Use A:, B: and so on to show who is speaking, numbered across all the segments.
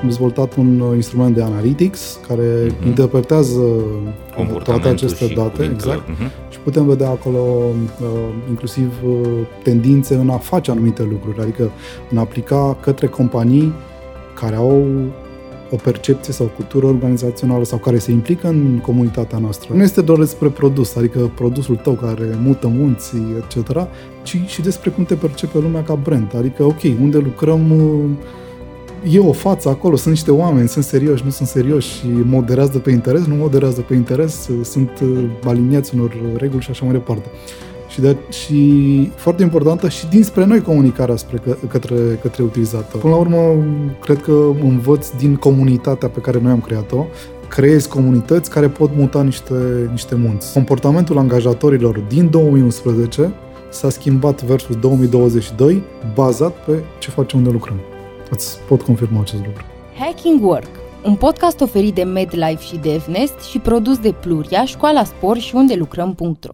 A: Am dezvoltat un uh, instrument de analytics care uh-huh. interpretează toate aceste date exact, uh-huh. și putem vedea acolo uh, inclusiv uh, tendințe în a face anumite lucruri, adică în a aplica către companii care au o percepție sau o cultură organizațională sau care se implică în comunitatea noastră. Nu este doar despre produs, adică produsul tău care mută munții, etc., ci și despre cum te percepe lumea ca brand. Adică, ok, unde lucrăm e o față acolo, sunt niște oameni, sunt serioși, nu sunt serioși și moderează pe interes, nu moderează pe interes, sunt aliniați unor reguli și așa mai departe. Și, de, și foarte importantă și dinspre noi comunicarea spre că, către, către utilizator. Până la urmă, cred că învăț din comunitatea pe care noi am creat-o, creezi comunități care pot muta niște, niște munți. Comportamentul angajatorilor din 2011 s-a schimbat versus 2022 bazat pe ce facem unde lucrăm. Îți pot confirma acest lucru.
B: Hacking Work, un podcast oferit de MedLife și DevNest și produs de Pluria, Școala Spor și unde lucrăm.ro.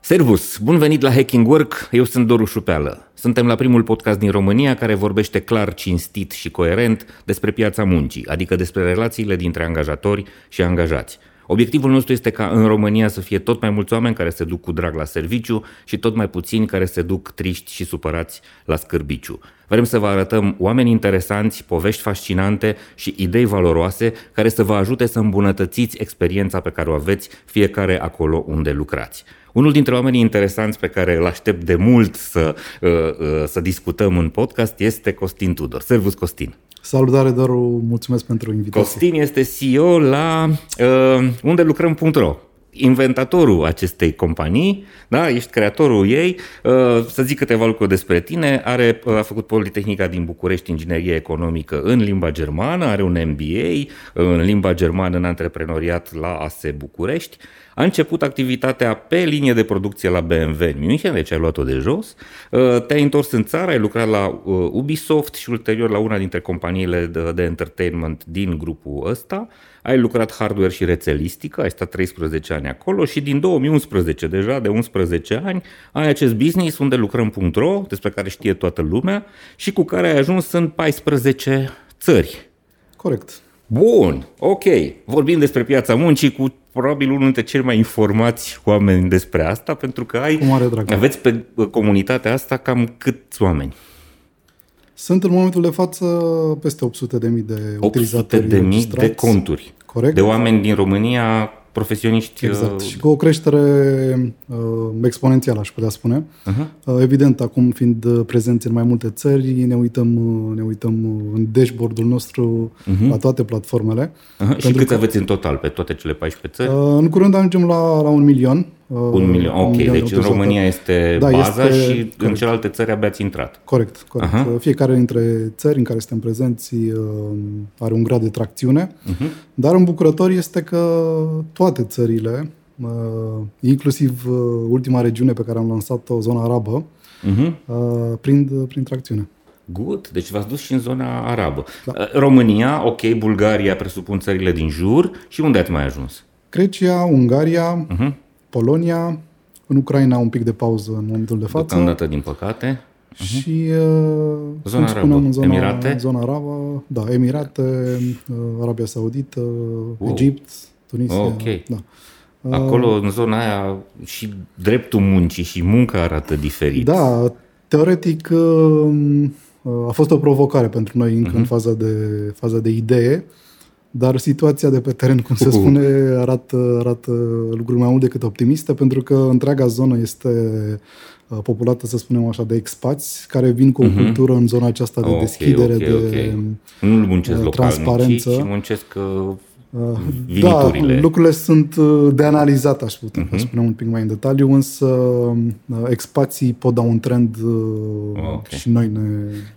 C: Servus! Bun venit la Hacking Work, eu sunt Doru Șupeală. Suntem la primul podcast din România care vorbește clar, cinstit și coerent despre piața muncii, adică despre relațiile dintre angajatori și angajați. Obiectivul nostru este ca în România să fie tot mai mulți oameni care se duc cu drag la serviciu și tot mai puțini care se duc triști și supărați la scârbiciu. Vrem să vă arătăm oameni interesanți, povești fascinante și idei valoroase care să vă ajute să îmbunătățiți experiența pe care o aveți fiecare acolo unde lucrați. Unul dintre oamenii interesanți pe care îl aștept de mult să, uh, uh, să discutăm în podcast este Costin Tudor. Servus, Costin!
A: Salutare, Doru, mulțumesc pentru invitație.
C: Costin este CEO la uh, unde lucrăm.ro inventatorul acestei companii, da, ești creatorul ei, uh, să zic câteva lucruri despre tine, are, uh, a făcut Politehnica din București Inginerie Economică în limba germană, are un MBA în limba germană în antreprenoriat la ASE București, a început activitatea pe linie de producție la BMW în München, deci ai luat-o de jos, uh, te-ai întors în țară, ai lucrat la Ubisoft și ulterior la una dintre companiile de, de entertainment din grupul ăsta, ai lucrat hardware și rețelistică, ai stat 13 ani acolo și din 2011, deja de 11 ani, ai acest business unde lucrăm.ro, despre care știe toată lumea și cu care ai ajuns în 14 țări.
A: Corect.
C: Bun, ok. Vorbim despre piața muncii cu probabil unul dintre cei mai informați oameni despre asta, pentru că ai,
A: cu mare drag.
C: aveți pe comunitatea asta cam câți oameni?
A: Sunt în momentul de față peste 800 de mii de 800 utilizatori
C: de mii de conturi.
A: Corect.
C: De oameni din România profesioniști.
A: Exact. Uh... Și cu o creștere uh, exponențială, aș putea spune. Uh-huh. Uh, evident, acum fiind uh, prezenți în mai multe țări, ne uităm, uh, ne uităm în dashboard-ul nostru uh-huh. la toate platformele.
C: Uh-huh. Și cât că, aveți în total pe toate cele 14 țări?
A: Uh, în curând ajungem la, la un milion.
C: Uh, un milion, ok. Un milion deci în România este da, baza este, și corect. în celelalte țări abia ați intrat.
A: Corect, corect. Uh-huh. Fiecare dintre țări în care suntem prezenți uh, are un grad de tracțiune, uh-huh. dar îmbucurător este că toate țările, uh, inclusiv ultima regiune pe care am lansat-o, zona arabă, uh-huh. prind, prin tracțiune.
C: Good. Deci v-ați dus și în zona arabă. Da. România, ok, Bulgaria, presupun țările din jur. Și unde ați mai ajuns?
A: Grecia, Ungaria, uh-huh. Polonia, în Ucraina un pic de pauză în momentul de față.
C: Deocamdată, din păcate.
A: Uh-huh. Și uh,
C: zona arabă, în zona, Emirate?
A: Zona arabă, da, Emirate, uh, Arabia Saudită, wow. Egipt, Tunisia.
C: Ok. Da. Acolo, în zona aia, și dreptul muncii și munca arată diferit.
A: Da, teoretic a fost o provocare pentru noi încă uh-huh. în mhm. faza de, faza de idee. Dar situația de pe teren, cum se spune, arată, arată lucruri mai mult decât optimiste, pentru că întreaga zonă este uh, populată, să spunem așa, de expați care vin cu o uh-huh. cultură în zona aceasta de okay, deschidere, okay, de
C: okay. Nu muncesc uh, transparență. Local, ci muncesc uh,
A: Uh, da, lucrurile sunt uh, de analizat, aș putea uh-huh. spune un pic mai în detaliu, însă uh, expații pot da un trend okay. și noi ne...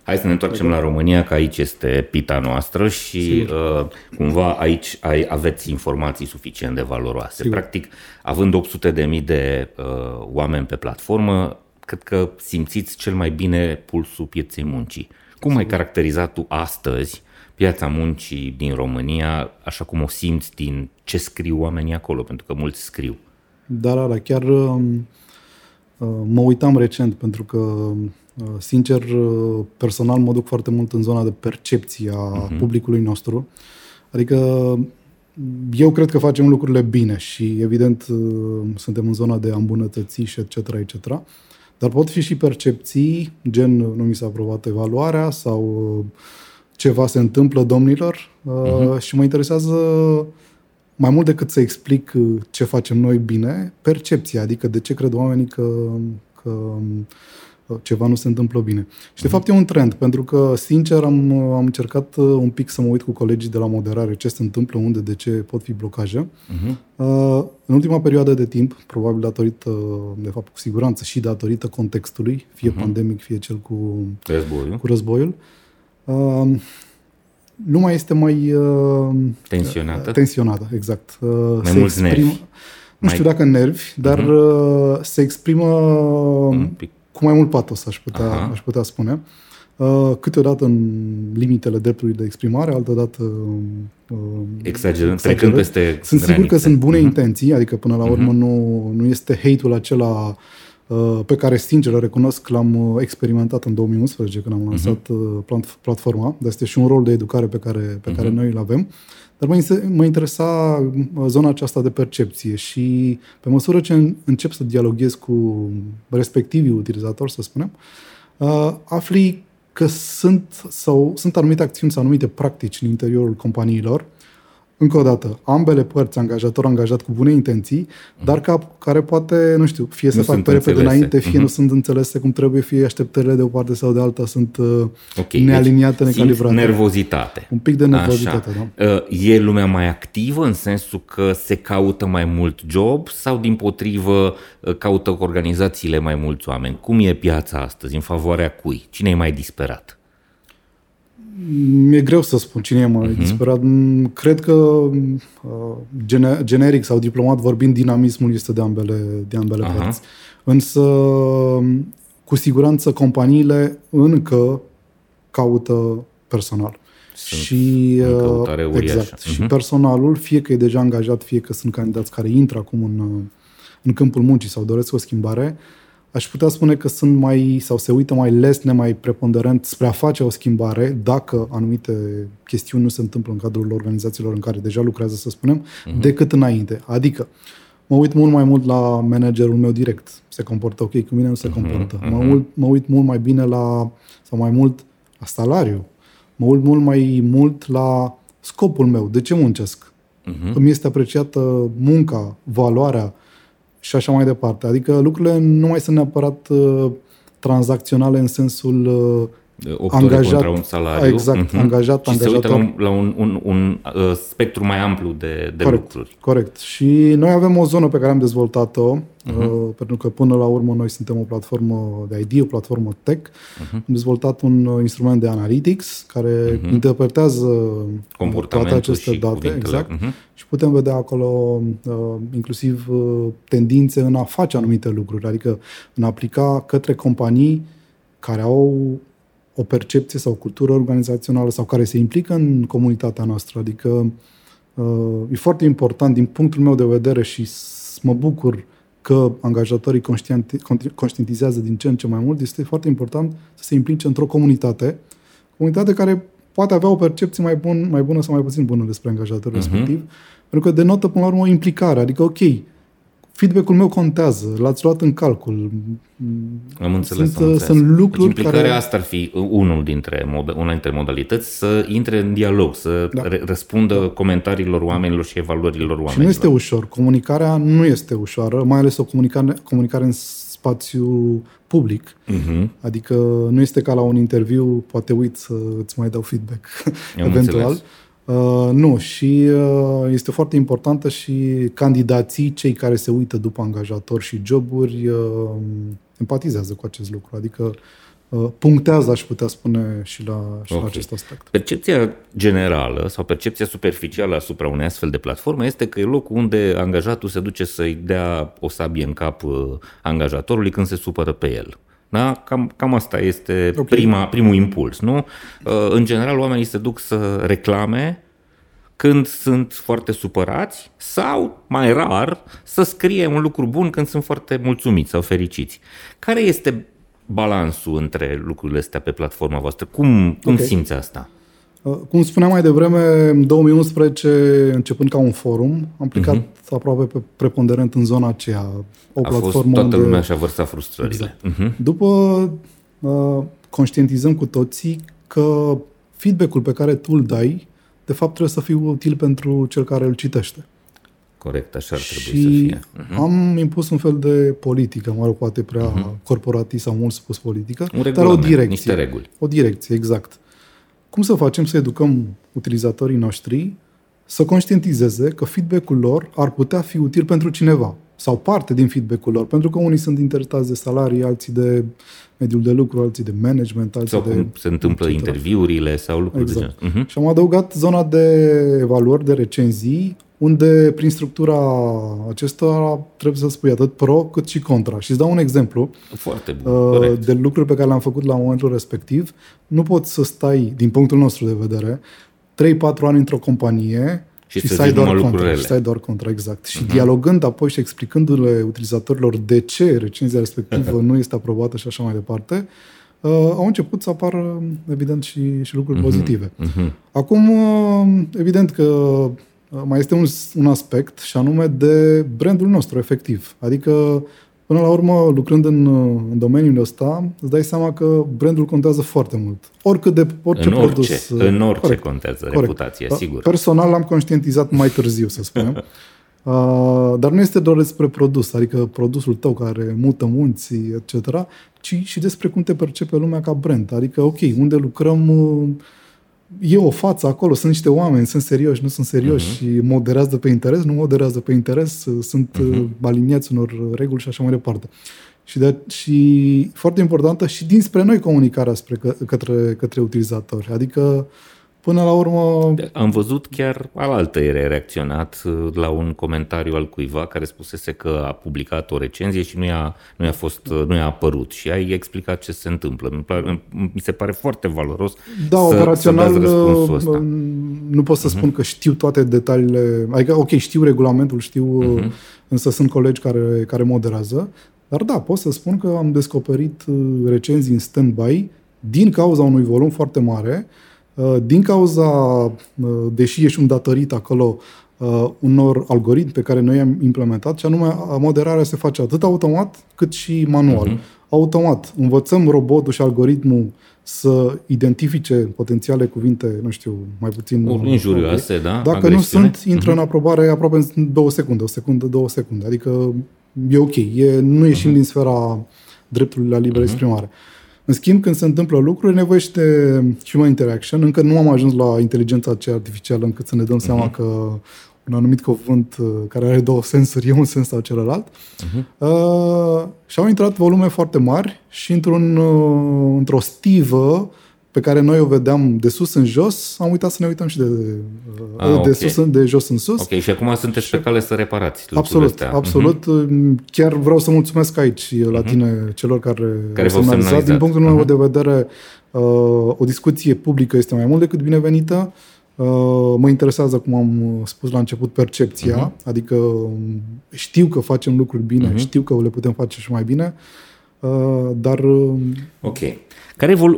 C: Hai să ne întoarcem la România, că aici este pita noastră și uh, cumva aici ai, aveți informații suficient de valoroase. Sigur. Practic, având 800 de mii de uh, oameni pe platformă, cred că simțiți cel mai bine pulsul pieței muncii. Cum Sigur. ai caracterizat tu astăzi piața muncii din România, așa cum o simți din ce scriu oamenii acolo, pentru că mulți scriu.
A: Da, da, da, chiar um, uh, mă uitam recent pentru că Sincer, personal mă duc foarte mult în zona de percepție a uh-huh. publicului nostru. Adică eu cred că facem lucrurile bine și evident suntem în zona de a îmbunătăți și etc. etc. Dar pot fi și percepții, gen nu mi s-a aprobat evaluarea sau ceva se întâmplă domnilor uh-huh. și mă interesează mai mult decât să explic ce facem noi bine, percepția, adică de ce cred oamenii că, că ceva nu se întâmplă bine. Și de fapt e un trend, pentru că, sincer, am, am încercat uh, un pic să mă uit cu colegii de la moderare ce se întâmplă, unde, de ce pot fi blocaje. Uh-huh. În ultima perioadă de timp, probabil datorită, de fapt, cu siguranță și datorită contextului, fie uh-huh. pandemic, fie cel cu
C: războiul,
A: cu războiul uh, lumea este mai... Uh,
C: tensionată?
A: Tensionată, exact.
C: Mai mulți exprim, nervi.
A: Nu știu dacă nervi, dar uh-huh. se exprimă un pic cu mai mult patos, aș putea, aș putea spune. Uh, câteodată în limitele dreptului de exprimare, altădată
C: uh, exagerând, trecând peste
A: Sunt sigur că sunt bune uh-huh. intenții, adică până la urmă uh-huh. nu, nu este hate-ul acela uh, pe care, sincer, recunosc, l-am experimentat în 2011 când am lansat uh-huh. platforma, dar este și un rol de educare pe care, pe uh-huh. care noi îl avem. Dar mă, mă interesa uh, zona aceasta de percepție și pe măsură ce încep să dialoghez cu respectivii utilizatori, să spunem, uh, afli că sunt, sau, sunt anumite acțiuni sau anumite practici în interiorul companiilor încă o dată, ambele părți, angajator angajat cu bune intenții, uh-huh. dar ca, care poate, nu știu, fie nu să fac pe repede înainte, fie uh-huh. nu sunt înțelese cum trebuie, fie așteptările de o parte sau de alta sunt uh, okay. nealiniate, deci necalibrate.
C: nervozitate.
A: Un pic de nervozitate, Așa. da.
C: Uh, e lumea mai activă în sensul că se caută mai mult job sau din potrivă uh, caută organizațiile mai mulți oameni? Cum e piața astăzi? În favoarea cui? Cine e mai disperat?
A: Mi-e greu să spun cine e mai uh-huh. disperat. Cred că uh, gener- generic sau diplomat vorbind, dinamismul este de ambele, de ambele uh-huh. părți. Însă, cu siguranță, companiile încă caută personal.
C: Sunt și, uh, exact, uh-huh.
A: și personalul, fie că e deja angajat, fie că sunt candidați care intră acum în, uh, în câmpul muncii sau doresc o schimbare, uh, aș putea spune că sunt mai, sau se uită mai lesne, mai preponderent spre a face o schimbare dacă anumite chestiuni nu se întâmplă în cadrul organizațiilor în care deja lucrează, să spunem, uh-huh. decât înainte. Adică, mă uit mult mai mult la managerul meu direct. Se comportă ok cu mine, nu se uh-huh, comportă. Uh-huh. Mă, uit, mă uit mult mai bine la, sau mai mult la salariu. Mă uit mult mai mult la scopul meu. De ce muncesc? Uh-huh. Îmi este apreciată munca, valoarea, și așa mai departe. Adică lucrurile nu mai sunt neapărat uh, tranzacționale în sensul uh, angajat,
C: contra un salariu.
A: Exact, uh-huh. angajat,
C: și
A: angajator.
C: se uită la un, la un, un, un uh, spectru mai amplu de, de
A: corect,
C: lucruri.
A: Corect. Și noi avem o zonă pe care am dezvoltat-o, uh-huh. uh, pentru că până la urmă noi suntem o platformă de ID, o platformă tech. Uh-huh. Am dezvoltat un uh, instrument de analytics care uh-huh. interpretează toate aceste date. Exact. Uh-huh. Și putem vedea acolo uh, inclusiv uh, tendințe în a face anumite lucruri, adică în a aplica către companii care au o percepție sau o cultură organizațională sau care se implică în comunitatea noastră. Adică uh, e foarte important din punctul meu de vedere și mă bucur că angajatorii conștientizează din ce în ce mai mult, este foarte important să se implice într-o comunitate, comunitate care poate avea o percepție mai, bun, mai bună sau mai puțin bună despre angajatorul uh-huh. respectiv, pentru că denotă până la urmă o implicare, adică ok, feedback-ul meu contează, l-ați luat în calcul.
C: Am înțeles,
A: sunt,
C: am înțeles.
A: sunt lucruri
C: deci implicarea care... asta ar fi unul dintre, una dintre modalități, să intre în dialog, să da. răspundă da. comentariilor oamenilor și evaluărilor oamenilor. Și
A: nu este ușor. Comunicarea nu este ușoară, mai ales o comunicare, comunicare în spațiu public. Uh-huh. Adică nu este ca la un interviu, poate uit să îți mai dau feedback
C: Am
A: eventual.
C: Înțeles.
A: Uh, nu, și uh, este foarte importantă și candidații, cei care se uită după angajatori și joburi, uh, empatizează cu acest lucru. Adică uh, punctează, aș putea spune, și la, și okay. la acest aspect.
C: Percepția generală sau percepția superficială asupra unei astfel de platforme este că e locul unde angajatul se duce să-i dea o sabie în cap uh, angajatorului când se supără pe el. Da? Cam, cam asta este okay. prima, primul impuls. Nu? Uh, în general, oamenii se duc să reclame când sunt foarte supărați sau, mai rar, să scrie un lucru bun când sunt foarte mulțumiți sau fericiți. Care este balansul între lucrurile astea pe platforma voastră? Cum, cum okay. simți asta?
A: Uh, cum spuneam mai devreme, în 2011, începând ca un forum, am plecat uh-huh. aproape pe preponderent în zona aceea.
C: O A platformă fost toată unde... lumea și-a vărsat frustrările. Exact. Uh-huh.
A: După uh, conștientizăm cu toții că feedback-ul pe care tu îl dai, de fapt trebuie să fie util pentru cel care îl citește.
C: Corect, așa ar trebui și să fie.
A: Uh-huh. am impus un fel de politică, mă rog, poate prea uh-huh. corporatist sau mult spus politică,
C: un dar o direcție. Niște reguli.
A: O direcție, exact. Cum să facem să educăm utilizatorii noștri să conștientizeze că feedback-ul lor ar putea fi util pentru cineva sau parte din feedback-ul lor, pentru că unii sunt interesați de salarii, alții de mediul de lucru, alții de management, alții
C: sau
A: de...
C: cum se întâmplă etc. interviurile sau lucruri exact. de genul.
A: Uh-huh. Și am adăugat zona de evaluări, de recenzii, unde prin structura acestora trebuie să spui atât pro cât și contra. Și îți dau un exemplu
C: Foarte bun, uh,
A: de lucruri pe care le-am făcut la momentul respectiv. Nu poți să stai, din punctul nostru de vedere, 3-4 ani într-o companie
C: și, și să ai doar
A: contra, și stai doar contra, exact. Și uh-huh. dialogând apoi și explicându-le utilizatorilor de ce recenzia respectivă uh-huh. nu este aprobată și așa mai departe, uh, au început să apară, evident, și, și lucruri uh-huh. pozitive. Uh-huh. Acum, uh, evident că mai este un, un aspect și anume de brandul nostru, efectiv. Adică, până la urmă, lucrând în, în domeniul ăsta, îți dai seama că brandul contează foarte mult. Oricât de orice
C: în
A: orice, produs.
C: În orice corect, contează corect. reputația, sigur.
A: Personal l-am conștientizat mai târziu, să spunem. Uh, dar nu este doar despre produs, adică produsul tău care mută munții, etc., ci și despre cum te percepe lumea ca brand. Adică, ok, unde lucrăm, uh, e o față acolo, sunt niște oameni, sunt serioși, nu sunt serioși uh-huh. și moderează pe interes, nu moderează pe interes, sunt uh-huh. aliniați unor reguli și așa mai departe. Și, de, și foarte importantă și dinspre noi comunicarea spre către, către utilizatori. Adică uh, Până la urmă...
C: Am văzut chiar alaltă ere reacționat uh, la un comentariu al cuiva care spusese că a publicat o recenzie și nu i-a, nu i-a, fost, uh, nu i-a apărut și ai explicat ce se întâmplă. Mi se pare foarte valoros
A: Da, să, operațional să ăsta. Uh, nu pot să uh-huh. spun că știu toate detaliile. Adică, ok, știu regulamentul, știu, uh-huh. însă sunt colegi care, care moderează. Dar da, pot să spun că am descoperit recenzii în stand-by din cauza unui volum foarte mare Uh, din cauza, uh, deși ești un datorit acolo, uh, unor algoritmi pe care noi am implementat, și anume moderarea se face atât automat cât și manual. Uh-huh. Automat. Învățăm robotul și algoritmul să identifice potențiale cuvinte, nu știu, mai puțin...
C: Injurioase, da?
A: Dacă agresiune. nu sunt, intră uh-huh. în aprobare aproape în două secunde, o secundă, două secunde. Adică e ok. E, nu ieșim uh-huh. din sfera dreptului la liberă uh-huh. exprimare. În schimb, când se întâmplă lucruri, nevoie și de human interaction. Încă nu am ajuns la inteligența aceea artificială încât să ne dăm uh-huh. seama că un anumit cuvânt uh, care are două sensuri e un sens sau celălalt. Uh-huh. Uh, și au intrat volume foarte mari și într-un, uh, într-o stivă pe care noi o vedeam de sus în jos, am uitat să ne uităm și de, ah, de, okay. sus, de jos în sus.
C: Ok, și acum sunteți și... pe cale să reparați
A: Absolut, astea. absolut. Uh-huh. Chiar vreau să mulțumesc aici la uh-huh. tine, celor care,
C: care au semnalizat.
A: Din punctul meu uh-huh. de vedere, uh, o discuție publică este mai mult decât binevenită. Uh, mă interesează, cum am spus la început, percepția, uh-huh. adică um, știu că facem lucruri bine, uh-huh. știu că le putem face și mai bine, uh, dar... Um,
C: ok. Care e uh,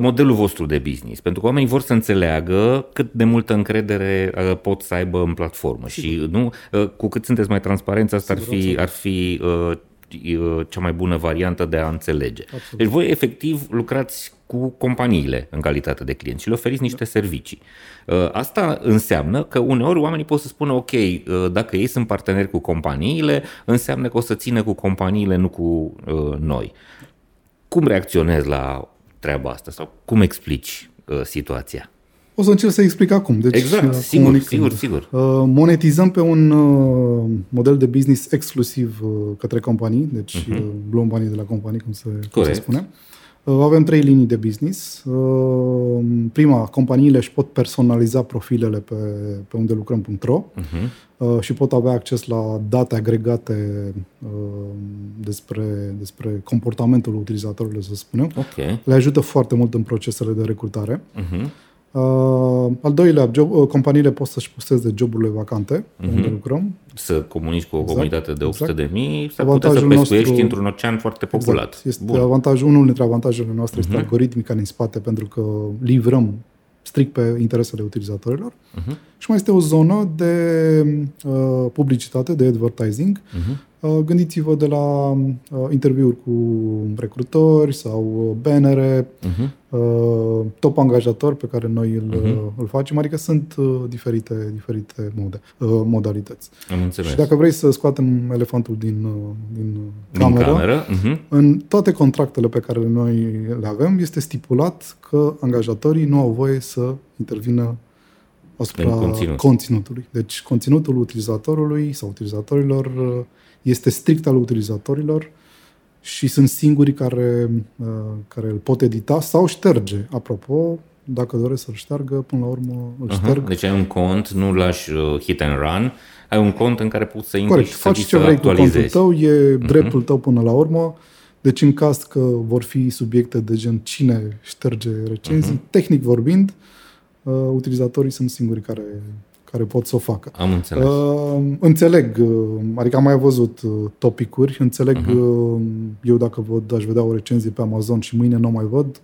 C: modelul vostru de business? Pentru că oamenii vor să înțeleagă cât de multă încredere uh, pot să aibă în platformă Sigur. și nu, uh, cu cât sunteți mai transparenți, asta ar fi, ar fi cea mai bună variantă de a înțelege. Absolut. Deci voi efectiv lucrați cu companiile în calitate de clienți și le oferiți niște servicii. Asta înseamnă că uneori oamenii pot să spună ok, dacă ei sunt parteneri cu companiile, înseamnă că o să țină cu companiile, nu cu noi. Cum reacționezi la treaba asta sau cum explici uh, situația?
A: O să încerc să explic acum.
C: Deci, exact, uh, sigur, sigur, sigur. Uh,
A: monetizăm pe un uh, model de business exclusiv uh, către companii, deci uh-huh. luăm banii de la companii, cum se, cum se spune. Uh, avem trei linii de business. Uh, prima, companiile își pot personaliza profilele pe, pe unde lucrăm.ro uh-huh. Mhm. și pot avea acces la date agregate uh, despre, despre comportamentul utilizatorului, să spunem.
C: Okay.
A: Le ajută foarte mult în procesele de recrutare. Uh-huh. Uh, al doilea, job, uh, companiile pot să-și posteze joburile vacante uh-huh. unde lucrăm.
C: Să comunici cu o exact, comunitate de 800 exact. de mii, să puteți să pescuiești nostru, într-un ocean foarte exact. populat. Exact.
A: Este Bun. avantajul, unul dintre avantajele noastre uh-huh. este mhm. algoritmica din spate, pentru că livrăm strict pe interesele utilizatorilor. Uh-huh. Și mai este o zonă de uh, publicitate, de advertising, uh-huh. Uh, gândiți-vă de la uh, interviuri cu recrutori sau uh, bannere, uh-huh. top angajatori pe care noi îl, uh-huh. îl facem, adică sunt diferite, diferite mode, modalități.
C: Am înțeles.
A: Și dacă vrei să scoatem elefantul din, din, din cameră, cameră. Uh-huh. în toate contractele pe care noi le avem este stipulat că angajatorii nu au voie să intervină asupra conținut. conținutului. Deci conținutul utilizatorului sau utilizatorilor este strict al utilizatorilor și sunt singurii care, uh, care îl pot edita sau șterge. Apropo, dacă doresc să-l șteargă, până la urmă îl uh-huh. șterg.
C: Deci ai un cont, nu lași uh, hit and run, ai un cont în care poți să intri Corect. și
A: Faci
C: să
A: ce vrei cu contul tău, e uh-huh. dreptul tău până la urmă. Deci în caz că vor fi subiecte de gen cine șterge recenzii, uh-huh. tehnic vorbind, uh, utilizatorii sunt singurii care care pot să o facă.
C: Am înțeles. Uh,
A: înțeleg, uh, adică am mai văzut uh, topicuri, înțeleg, uh-huh. uh, eu dacă văd, aș vedea o recenzie pe Amazon și mâine nu mai văd,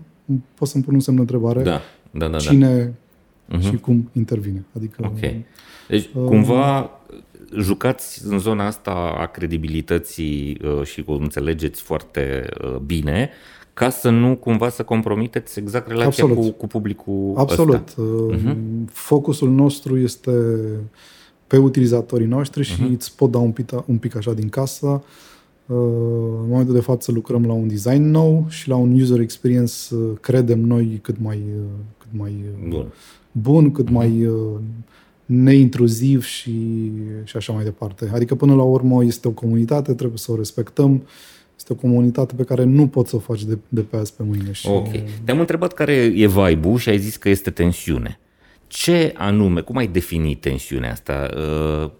A: pot să-mi pun un semn de întrebare.
C: Da, da, da. da.
A: Cine da. și cum intervine. Adică,
C: ok. Deci, uh, cumva, jucați în zona asta a credibilității uh, și o înțelegeți foarte uh, bine, ca să nu cumva să compromiteți exact relația Absolut. cu, cu publicul
A: Absolut. Uh-huh. Focusul nostru este pe utilizatorii noștri și uh-huh. îți pot da un pic, un pic așa din casă. Uh, în momentul de față lucrăm la un design nou și la un user experience, uh, credem noi, cât mai, uh, cât mai bun. bun, cât uh-huh. mai neintruziv și, și așa mai departe. Adică până la urmă este o comunitate, trebuie să o respectăm este o comunitate pe care nu poți să o faci de, de pe azi pe mâine. Și...
C: Ok. Te-am întrebat care e vibe și ai zis că este tensiune. Ce anume, cum ai definit tensiunea asta? Uh,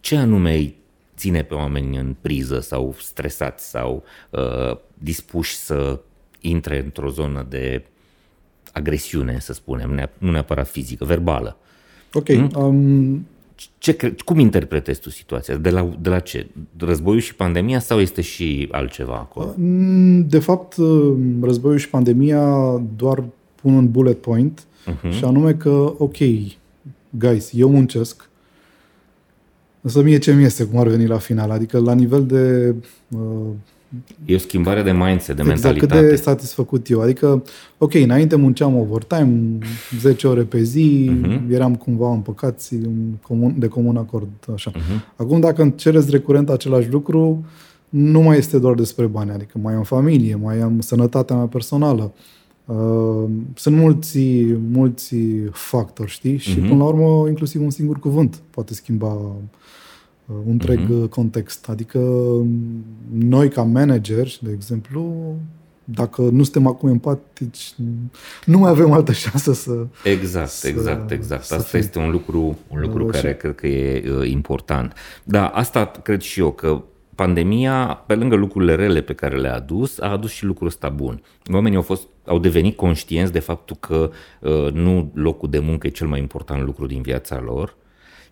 C: ce anume îi ține pe oameni în priză sau stresați sau uh, dispuși să intre într-o zonă de agresiune, să spunem, nu neapărat fizică, verbală?
A: Ok. Hmm? Um,
C: ce, cum interpretezi tu situația? De la, de la ce? Războiul și pandemia sau este și altceva acolo?
A: Mm, de fapt, uh, războiul și pandemia doar pun un bullet point uh-huh. și anume că, ok, guys, eu muncesc, însă mie ce mi este cum ar veni la final? Adică la nivel de uh,
C: E o schimbare de mindset, de exact,
A: mentalitate. cât de satisfăcut eu. Adică, ok, înainte munceam overtime, 10 ore pe zi, uh-huh. eram cumva împăcați de comun acord. Așa. Uh-huh. Acum, dacă îmi cereți recurent același lucru, nu mai este doar despre bani, adică mai am familie, mai am sănătatea mea personală. Uh, sunt mulți, mulți factori, știi? Și uh-huh. până la urmă, inclusiv un singur cuvânt poate schimba un întreg uh-huh. context. Adică noi ca manageri, de exemplu, dacă nu suntem acum empatici, nu mai avem altă șansă să...
C: Exact, să, exact, exact. Să asta fim. este un lucru, un lucru care cred că e uh, important. Da, asta cred și eu, că pandemia, pe lângă lucrurile rele pe care le-a adus, a adus și lucrul ăsta bun. Oamenii au, fost, au devenit conștienți de faptul că uh, nu locul de muncă e cel mai important lucru din viața lor,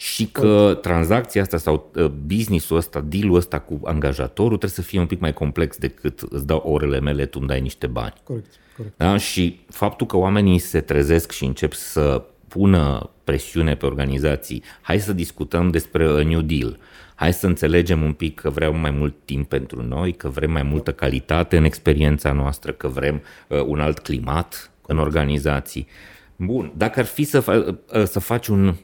C: și că tranzacția asta sau uh, business-ul ăsta, deal-ul ăsta cu angajatorul trebuie să fie un pic mai complex decât îți dau orele mele, tu îmi dai niște bani.
A: Corect, corect.
C: Da? Și faptul că oamenii se trezesc și încep să pună presiune pe organizații, hai să discutăm despre a New Deal, hai să înțelegem un pic că vrem mai mult timp pentru noi, că vrem mai multă calitate în experiența noastră, că vrem uh, un alt climat în organizații. Bun, dacă ar fi să, fa- uh, să faci un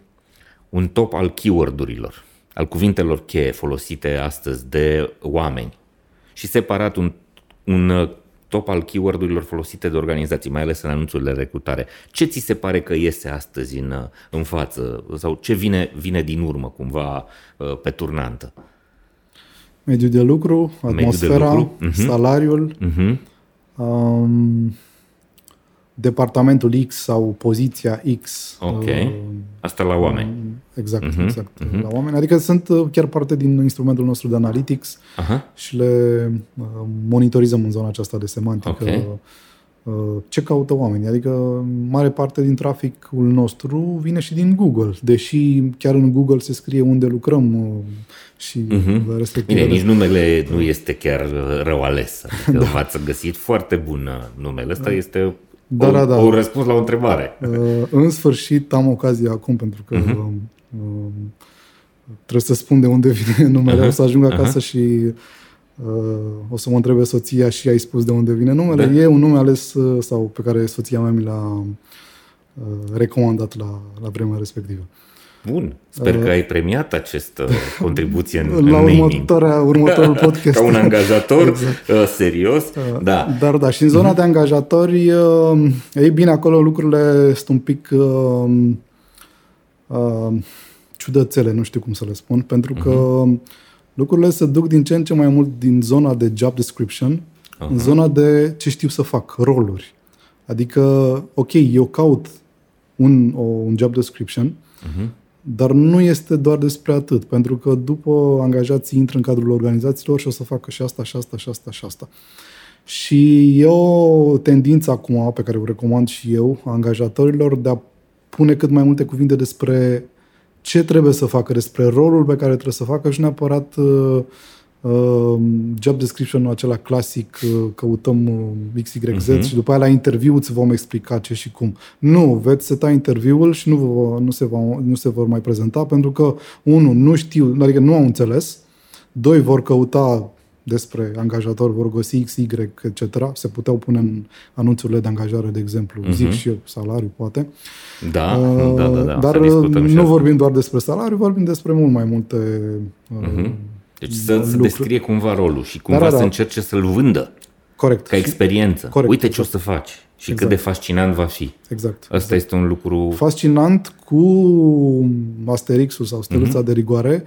C: un top al keyword-urilor, al cuvintelor cheie folosite astăzi de oameni și separat un, un uh, top al keyword-urilor folosite de organizații, mai ales în anunțurile de recrutare. Ce ți se pare că iese astăzi în, uh, în față sau ce vine, vine din urmă cumva uh, pe turnantă?
A: Mediul de lucru, atmosfera, de lucru. Uh-huh. salariul, uh-huh. Um, departamentul X sau poziția X.
C: Ok. Uh, Asta la oameni.
A: Exact, uh-huh, exact. Uh-huh. La oameni. Adică sunt uh, chiar parte din instrumentul nostru de analytics uh-huh. și le uh, monitorizăm în zona aceasta de semantică. Okay. ce caută oamenii. Adică mare parte din traficul nostru vine și din Google, deși chiar în Google se scrie unde lucrăm și uh-huh.
C: respectiv. Bine, nici numele nu este chiar rău ales. Adică da. v-ați găsit foarte bun numele. Ăsta da. este da, o, da, da. o răspuns la o întrebare.
A: În sfârșit am ocazia acum, pentru că uh-huh. Trebuie să spun de unde vine numele. Uh-huh. O să ajung acasă uh-huh. și Uh, o să mă întrebe soția și ai spus de unde vine numele. Da. E un nume ales uh, sau pe care soția mea mi l-a uh, recomandat la, la vremea respectivă.
C: Bun. Sper uh, că ai premiat această contribuție în,
A: la în următoarea, următorul podcast.
C: Ca un angajator exact. uh, serios. Uh, da.
A: Dar da, și în zona uh-huh. de angajatori, uh, ei bine, acolo lucrurile sunt un pic uh, uh, ciudățele, nu știu cum să le spun, pentru uh-huh. că mhm lucrurile se duc din ce în ce mai mult din zona de job description uh-huh. în zona de ce știu să fac, roluri. Adică, ok, eu caut un, o, un job description, uh-huh. dar nu este doar despre atât, pentru că după angajații intră în cadrul organizațiilor și o să facă și asta, și asta, și asta, și asta. Și e o tendință acum, pe care o recomand și eu, angajatorilor, de a pune cât mai multe cuvinte despre ce trebuie să facă, despre rolul pe care trebuie să facă și neapărat uh, uh, job description-ul acela clasic, uh, căutăm uh, XYZ uh-huh. Mhm. și după aia la interviu îți vom explica ce și cum. Nu, veți seta interviul și nu, vă, nu, se va, nu se vor mai prezenta pentru că, unu, nu știu, adică nu au înțeles, doi, vor căuta despre angajator, vor găsi XY, etc. Se puteau pune în anunțurile de angajare, de exemplu, uh-huh. zic și eu, salariu, poate.
C: Da, uh, da, da, da.
A: Dar nu vorbim doar despre salariu, vorbim despre mult mai multe uh-huh.
C: Deci să, să descrie cumva rolul și cumva da, da, da. să încerce să-l vândă.
A: Corect.
C: Ca experiență. Corect. Uite ce o să faci și exact. cât de fascinant va fi.
A: Exact.
C: Asta exact. este un lucru...
A: Fascinant cu Asterixul sau steluța uh-huh. de rigoare,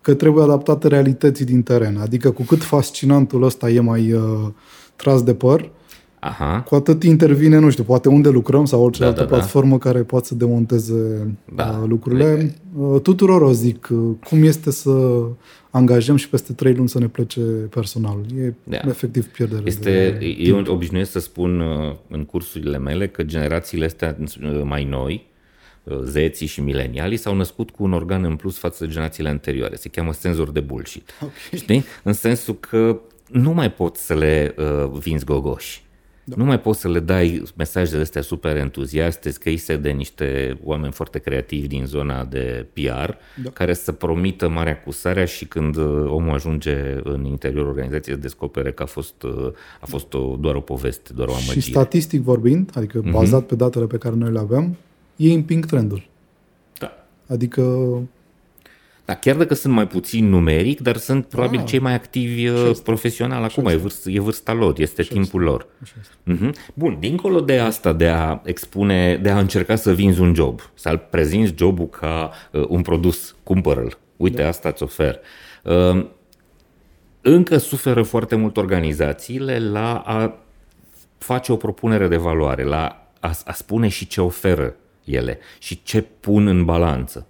A: că trebuie adaptată realității din teren. Adică cu cât fascinantul ăsta e mai uh, tras de păr, Aha. cu atât intervine, nu știu, poate unde lucrăm sau orice da, altă da, da. platformă da. care poate să demonteze da. uh, lucrurile. Uh, tuturor o zic, uh, cum este să angajăm și peste trei luni să ne plece personalul. E da. efectiv pierdere.
C: Este, de eu timp. obișnuiesc să spun uh, în cursurile mele că generațiile astea uh, mai noi, Uh, zeții și milenialii s-au născut cu un organ în plus față de generațiile anterioare. Se cheamă senzor de bullshit. Okay. Știi? În sensul că nu mai poți să le uh, vinzi gogoși. Da. Nu mai poți să le dai mesajele astea super entuziaste, scrise de niște oameni foarte creativi din zona de PR, da. care să promită mare acusarea și când uh, omul ajunge în interiorul organizației să descopere că a fost, uh, a fost o, doar o poveste, doar o amăgire.
A: Și statistic vorbind, adică mhm. bazat mm-hmm. pe datele pe care noi le avem, ei împing trendul.
C: Da.
A: Adică...
C: Da, chiar dacă sunt mai puțin numeric, dar sunt probabil da. cei mai activi uh, profesional acum, e vârsta, e vârsta lor, este Așa timpul lor. Uh-huh. Bun, dincolo de asta, de a expune, de a încerca să vinzi un job, să-l prezinți jobul ca uh, un produs, cumpără-l, uite, da. asta îți ofer. Uh, încă suferă foarte mult organizațiile la a face o propunere de valoare, la a, a spune și ce oferă ele și ce pun în balanță.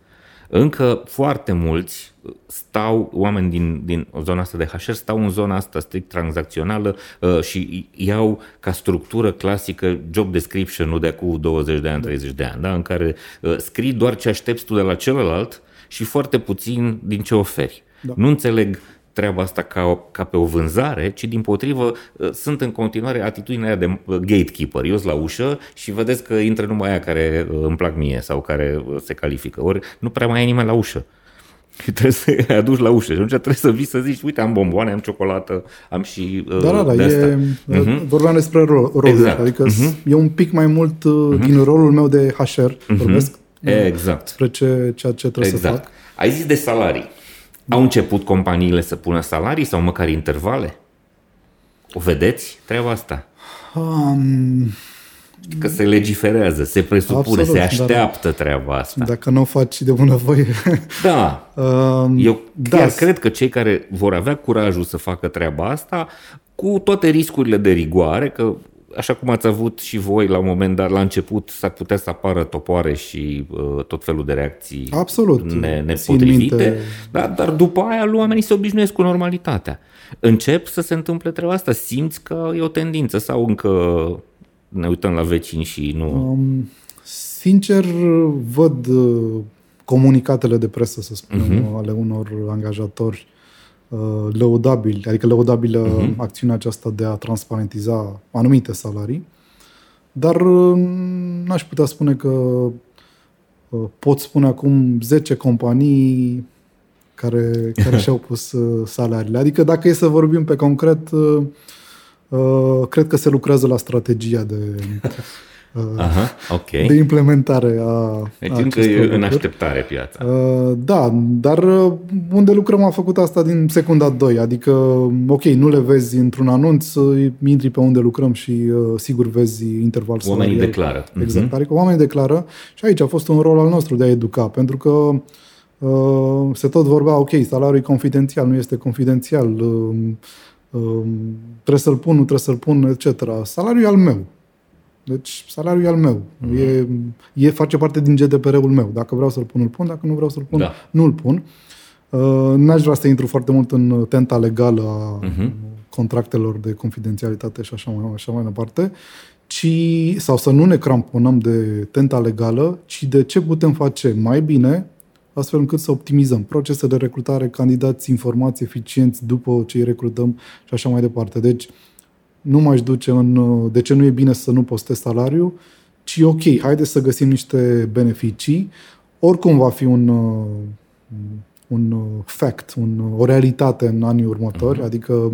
C: Încă foarte mulți stau, oameni din, din zona asta de HR, stau în zona asta strict tranzacțională uh, și iau ca structură clasică job description-ul de acum 20 de ani, 30 de ani, da? în care uh, scrii doar ce aștepți tu de la celălalt și foarte puțin din ce oferi. Da. Nu înțeleg treaba asta ca, ca pe o vânzare, ci din potrivă ă, sunt în continuare atitudinea de ă, gatekeeper. Eu la ușă și vedeți că intră numai aia care ă, îmi plac mie sau care se califică. Ori nu prea mai e nimeni la ușă. Și trebuie să-i aduci la ușă. Și atunci trebuie să vii să zici, uite, am bomboane, am ciocolată, am și uh,
A: Da, da, da, e, uh-huh. vorbeam despre rol, rolul exact. adică uh-huh. e un pic mai mult uh, uh-huh. din rolul meu de HR, uh-huh. vorbesc
C: exact.
A: despre ce, ceea ce trebuie exact. să fac.
C: Ai zis de salarii. Au început companiile să pună salarii sau măcar intervale? O vedeți treaba asta? Um, că se legiferează, se presupune, absolut, se așteaptă dar, treaba asta.
A: Dacă nu o faci de bunăvoie.
C: Da. Um, Eu da. chiar cred că cei care vor avea curajul să facă treaba asta, cu toate riscurile de rigoare, că așa cum ați avut și voi la un moment dat, la început s-ar putea să apară topoare și uh, tot felul de reacții
A: Absolut.
C: Ne, nepotrivite, dar, dar după aia oamenii se obișnuiesc cu normalitatea. Încep să se întâmple treaba asta, simți că e o tendință sau încă ne uităm la vecini și nu... Um,
A: sincer, văd uh, comunicatele de presă, să spunem, uh-huh. ale unor angajatori uh, lăudabili, adică lăudabilă uh-huh. acțiunea aceasta de a transparentiza anumite salarii, dar uh, n-aș putea spune că uh, pot spune acum 10 companii care, care și-au pus uh, salariile. Adică dacă e să vorbim pe concret, uh, uh, cred că se lucrează la strategia de
C: Uh, Aha, okay.
A: de implementare a
C: Deci a încă e lucruri. în așteptare piața. Uh,
A: da, dar uh, unde lucrăm a făcut asta din secunda 2, adică, ok, nu le vezi într-un anunț, intri pe unde lucrăm și sigur vezi interval
C: Oamenii declară.
A: Exact, uh-huh. adică oamenii declară și aici a fost un rol al nostru de a educa, pentru că uh, se tot vorbea, ok, salariul e confidențial, nu este confidențial, uh, uh, trebuie să-l pun, nu trebuie să-l pun, etc. Salariul e al meu. Deci salariul e al meu. Mm-hmm. E, e, face parte din GDPR-ul meu. Dacă vreau să-l pun, îl pun. Dacă nu vreau să-l pun, da. nu îl pun. Uh, n-aș vrea să intru foarte mult în tenta legală a mm-hmm. contractelor de confidențialitate și așa mai, așa mai departe, ci, sau să nu ne cramponăm de tenta legală, ci de ce putem face mai bine astfel încât să optimizăm procese de recrutare, candidați, informații eficienți după ce îi recrutăm și așa mai departe. Deci, nu m-aș duce în uh, de ce nu e bine să nu postez salariu, ci ok, haide să găsim niște beneficii. Oricum va fi un, uh, un uh, fact, un, o realitate în anii următori, uh-huh. adică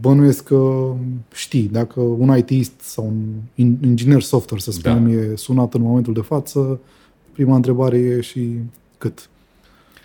A: bănuiesc că știi, dacă un ITist sau un inginer software, să spunem, da. e sunat în momentul de față, prima întrebare e și cât?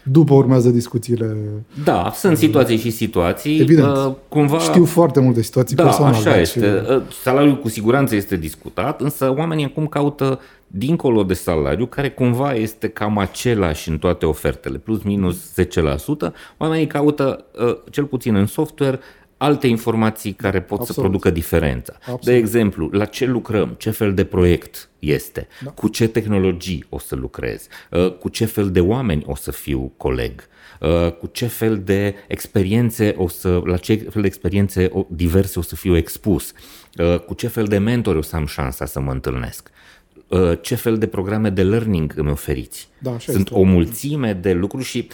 A: După urmează discuțiile.
C: Da, sunt situații și situații.
A: Evident. Uh, cumva... Știu foarte multe situații
C: da,
A: personale.
C: așa este. Și... Uh, salariul cu siguranță este discutat, însă oamenii acum caută dincolo de salariu, care cumva este cam același în toate ofertele, plus minus 10%, oamenii caută, uh, cel puțin în software, alte informații care pot Absolut. să producă diferența. Absolut. De exemplu, la ce lucrăm, ce fel de proiect este, da. cu ce tehnologii o să lucrez, uh, cu ce fel de oameni o să fiu coleg, uh, cu ce fel de experiențe o să, la ce fel de experiențe diverse o să fiu expus, uh, cu ce fel de mentori o să am șansa să mă întâlnesc ce fel de programe de learning îmi oferiți. Da, Sunt este. o mulțime de lucruri și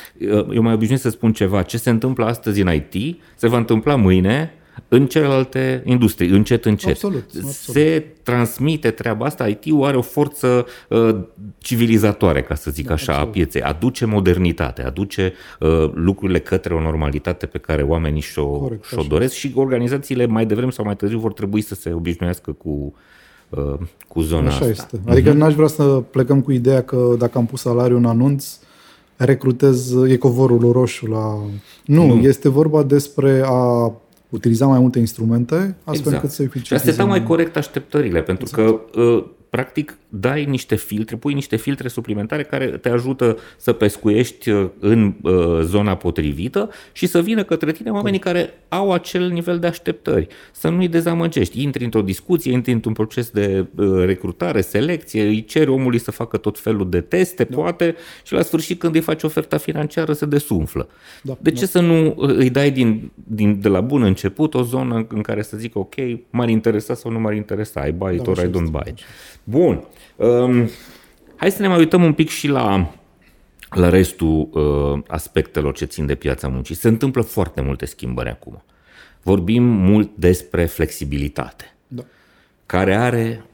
C: eu mai obișnuiesc să spun ceva. Ce se întâmplă astăzi în IT se va întâmpla mâine în celelalte industrii, încet, încet.
A: Absolut, absolut.
C: Se transmite treaba asta, IT-ul are o forță uh, civilizatoare, ca să zic da, așa, absolut. a pieței. Aduce modernitate, aduce uh, lucrurile către o normalitate pe care oamenii și-o, Corect, și-o doresc și organizațiile mai devreme sau mai târziu vor trebui să se obișnuiască cu uh, cu zona
A: Așa
C: asta.
A: este. Adică uh-huh. n-aș vrea să plecăm cu ideea că dacă am pus salariul în anunț, recrutez ecovorul roșu la... Nu, nu, este vorba despre a utiliza mai multe instrumente, astfel exact. încât să eficientizăm.
C: Și a mai corect așteptările, pentru exact. că uh, practic dai niște filtre, pui niște filtre suplimentare care te ajută să pescuiești uh, în uh, zona potrivită și să vină către tine oamenii care au acel nivel de așteptări. Să nu-i dezamăgești. Intri într-o discuție, intri într-un proces de uh, recrutare, selecție, îi ceri omului să facă tot felul de teste, da. poate, și la sfârșit când îi faci oferta financiară se desumflă. Da, de ce da. să nu îi dai din, din, de la bun început o zonă în care să zică ok, m-ar interesa sau nu m-ar interesa, I buy it da, or I don't buy it. Bun. Um, hai să ne mai uităm un pic și la, la restul uh, aspectelor ce țin de piața muncii. Se întâmplă foarte multe schimbări acum. Vorbim mult despre flexibilitate, da. care are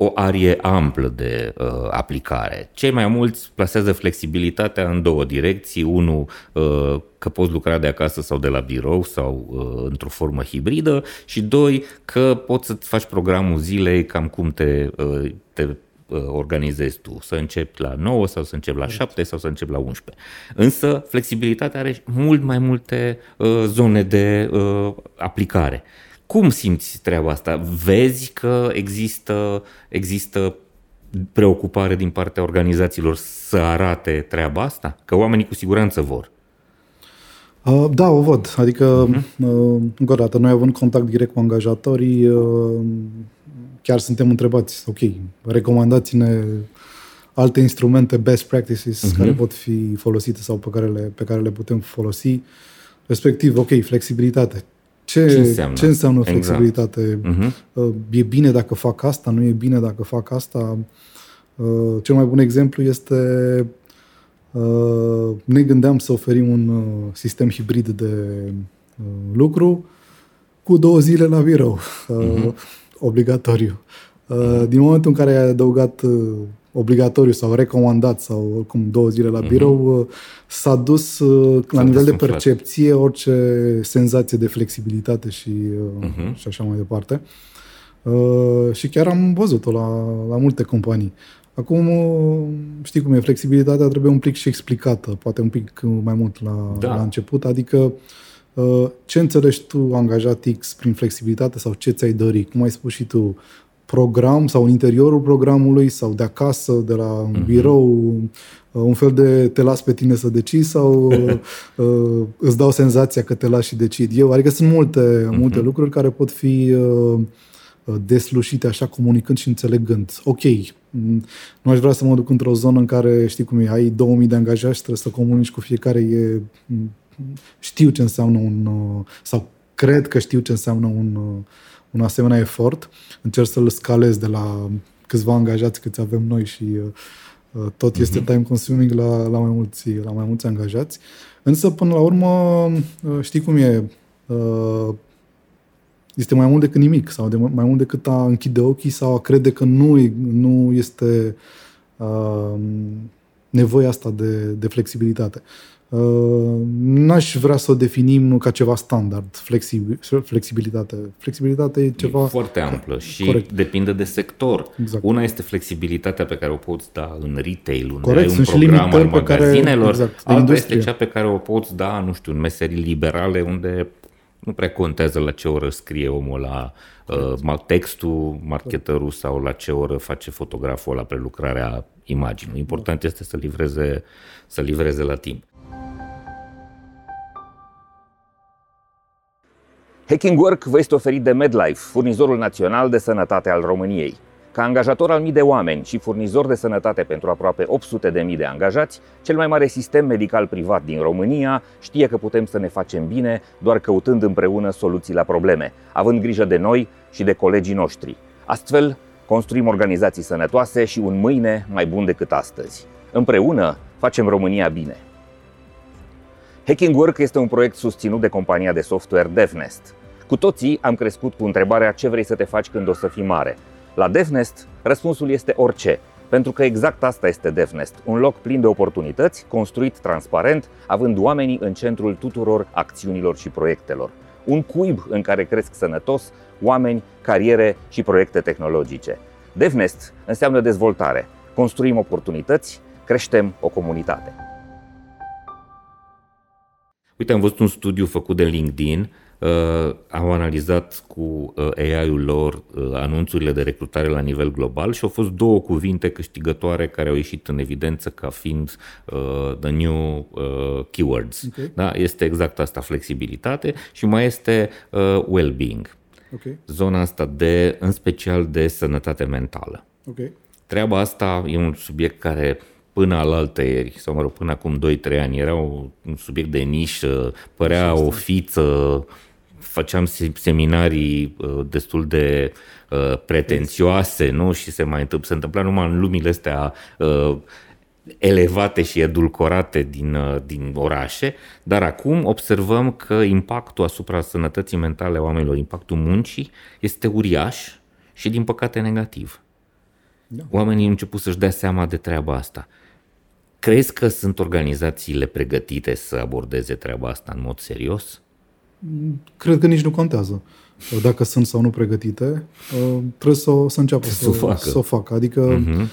C: o arie amplă de uh, aplicare. Cei mai mulți plasează flexibilitatea în două direcții. Unul, uh, că poți lucra de acasă sau de la birou sau uh, într-o formă hibridă și doi, că poți să-ți faci programul zilei cam cum te, uh, te uh, organizezi tu, să începi la 9 sau să începi la 7 sau să începi la 11. Însă flexibilitatea are mult mai multe uh, zone de uh, aplicare. Cum simți treaba asta? Vezi că există, există preocupare din partea organizațiilor să arate treaba asta? Că oamenii cu siguranță vor.
A: Uh, da, o văd. Adică, uh-huh. uh, încă o dată, noi având contact direct cu angajatorii, uh, chiar suntem întrebați, ok, recomandați-ne alte instrumente, best practices, uh-huh. care pot fi folosite sau pe care le, pe care le putem folosi. Respectiv, ok, flexibilitate ce, ce înseamnă, ce înseamnă exact. flexibilitate. Exact. Uh-huh. E bine dacă fac asta, nu e bine dacă fac asta. Uh, cel mai bun exemplu este uh, ne gândeam să oferim un uh, sistem hibrid de lucru cu două zile la birou, uh-huh. obligatoriu. Din momentul în care ai adăugat obligatoriu sau recomandat sau oricum două zile la mhm. birou, uh-huh. s-a dus uh, la nivel de percepție orice senzație de flexibilitate și, uh-huh. și așa mai departe. Uh, și chiar am văzut-o la, la multe companii. Acum, știi cum e, flexibilitatea trebuie un pic și explicată, poate un pic mai mult la, da. la început, adică ce înțelegi tu, angajat X, prin flexibilitate sau ce ți-ai dori? Cum ai spus și tu, program sau în interiorul programului sau de acasă, de la un uh-huh. birou, uh, un fel de te las pe tine să decizi sau uh, îți dau senzația că te las și decid eu. Adică sunt multe, uh-huh. multe lucruri care pot fi uh, deslușite așa comunicând și înțelegând. Ok, nu aș vrea să mă duc într-o zonă în care, știi cum e, ai 2000 de angajați și trebuie să comunici cu fiecare, e, știu ce înseamnă un, uh, sau cred că știu ce înseamnă un, uh, un asemenea efort. Încerc să-l scalez de la câțiva angajați câți avem noi și uh, uh tot uh-huh. este mhm. time consuming la, la, mai mulți, la mai mulți angajați. Însă, până la urmă, uh, știi cum e, uh, este mai mult decât nimic sau de, mai mult decât a închide ochii sau a crede că nu, nu este uh, nevoia asta de, de flexibilitate. Uh, n-aș vrea să o definim ca ceva standard, flexibil, flexibilitate. Flexibilitate e ceva...
C: E foarte amplă și corect. depinde de sector. Exact. Una este flexibilitatea pe care o poți da în retail, unde corect. ai un Sunt program al magazinelor, care, exact, alta este cea pe care o poți da, nu știu, în meserii liberale, unde nu prea contează la ce oră scrie omul la uh, textul, marketerul sau la ce oră face fotograful la prelucrarea imaginii. Important este să livreze, să livreze la timp. Hacking Work vă este oferit de MedLife, furnizorul național de sănătate al României. Ca angajator al mii de oameni și furnizor de sănătate pentru aproape 800 de mii de angajați, cel mai mare sistem medical privat din România știe că putem să ne facem bine doar căutând împreună soluții la probleme, având grijă de noi și de colegii noștri. Astfel, construim organizații sănătoase și un mâine mai bun decât astăzi. Împreună facem România bine. Hacking Work este un proiect susținut de compania de software DevNest. Cu toții am crescut cu întrebarea ce vrei să te faci când o să fii mare. La DevNest, răspunsul este orice, pentru că exact asta este DevNest, un loc plin de oportunități, construit transparent, având oamenii în centrul tuturor acțiunilor și proiectelor. Un cuib în care cresc sănătos oameni, cariere și proiecte tehnologice. DevNest înseamnă dezvoltare. Construim oportunități, creștem o comunitate. Uite, am văzut un studiu făcut de LinkedIn Uh, au analizat cu uh, AI-ul lor uh, anunțurile de recrutare la nivel global și au fost două cuvinte câștigătoare care au ieșit în evidență ca fiind uh, the new uh, keywords. Okay. Da? Este exact asta, flexibilitate și mai este uh, well-being. Okay. Zona asta de, în special de sănătate mentală. Okay. Treaba asta e un subiect care până al altăieri, sau mă rog, până acum 2-3 ani, era un subiect de nișă, părea o fiță, făceam seminarii uh, destul de uh, pretențioase, nu? Și se mai întâmpla, se întâmpla numai în lumile astea uh, elevate și edulcorate din, din orașe, dar acum observăm că impactul asupra sănătății mentale a oamenilor, impactul muncii, este uriaș și din păcate negativ. Da. Oamenii au început să-și dea seama de treaba asta. Crezi că sunt organizațiile pregătite să abordeze treaba asta în mod serios?
A: cred că nici nu contează dacă sunt sau nu pregătite, uh, trebuie să, să înceapă să, să, o facă. să o facă. Adică, uh-huh.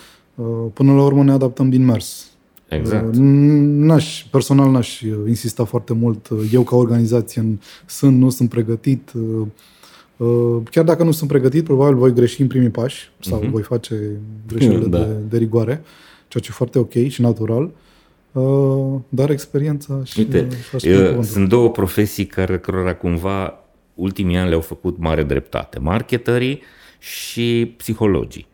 A: până la urmă, ne adaptăm din mers.
C: Exact. Uh,
A: n-aș, personal n-aș insista foarte mult. Eu, ca organizație, sunt, nu sunt pregătit. Chiar dacă nu sunt pregătit, probabil voi greși în primii pași sau uh-huh. voi face greșelile da. de, de rigoare, ceea ce e foarte ok și natural. Uh, dar experiența și...
C: Uite, și eu, sunt două profesii care, cărora cumva ultimii ani le-au făcut mare dreptate. Marketerii și psihologii.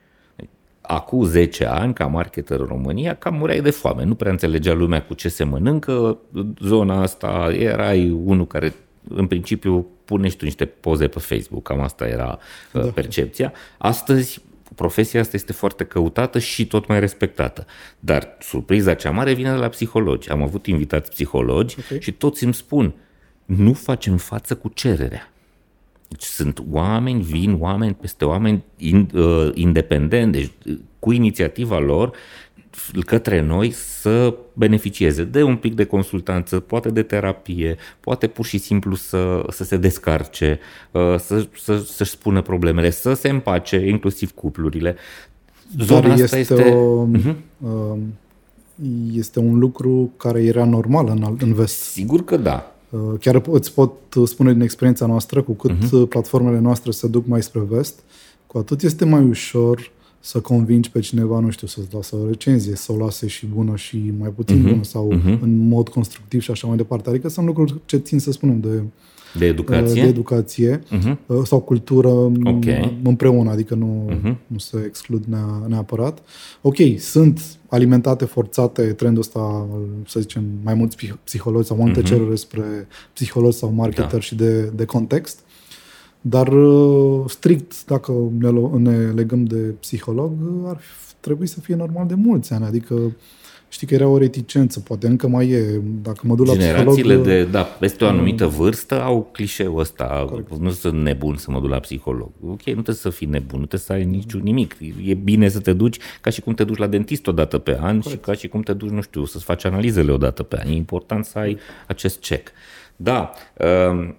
C: Acum 10 ani, ca marketer în România, cam mureai de foame. Nu prea înțelegea lumea cu ce se mănâncă. Zona asta erai unul care în principiu punești tu niște poze pe Facebook, cam asta era uh, da. percepția. Astăzi profesia asta este foarte căutată și tot mai respectată. Dar surpriza cea mare vine de la psihologi. Am avut invitați psihologi okay. și toți îmi spun, nu facem față cu cererea. Deci sunt oameni, vin oameni peste oameni in, uh, independenți, deci uh, cu inițiativa lor către noi să beneficieze de un pic de consultanță, poate de terapie, poate pur și simplu să, să se descarce, uh, să, să, să-și spună problemele, să se împace, inclusiv cuplurile.
A: Zona Dar este, este... O, uh-huh. este un lucru care era normal în, în vest.
C: Sigur că da.
A: Uh, chiar îți pot spune din experiența noastră, cu cât uh-huh. platformele noastre se duc mai spre vest, cu atât este mai ușor să convingi pe cineva, nu știu, să-ți lasă o recenzie, să o lase și bună și mai puțin uh-huh. bună sau uh-huh. în mod constructiv și așa mai departe. Adică sunt lucruri ce țin să spunem de,
C: de educație,
A: de educație uh-huh. sau cultură okay. împreună, adică nu, uh-huh. nu se exclud neapărat. Ok, sunt alimentate, forțate trendul ăsta, să zicem, mai mulți psihologi sau multe uh-huh. cerere spre psihologi sau marketeri da. și de, de context. Dar uh, strict, dacă ne, ne legăm de psiholog, ar trebui să fie normal de mulți ani. Adică știi că era o reticență, poate încă mai e. Dacă mă duc la
C: Generațiile psiholog... de, da, peste o anumită vârstă au clișeul ăsta. Corect. Nu sunt nebun să mă duc la psiholog. Ok, nu trebuie să fii nebun, nu trebuie să ai niciun nimic. E bine să te duci ca și cum te duci la dentist o dată pe an Corect. și ca și cum te duci, nu știu, să-ți faci analizele o dată pe an. E important să ai acest check. Da, uh,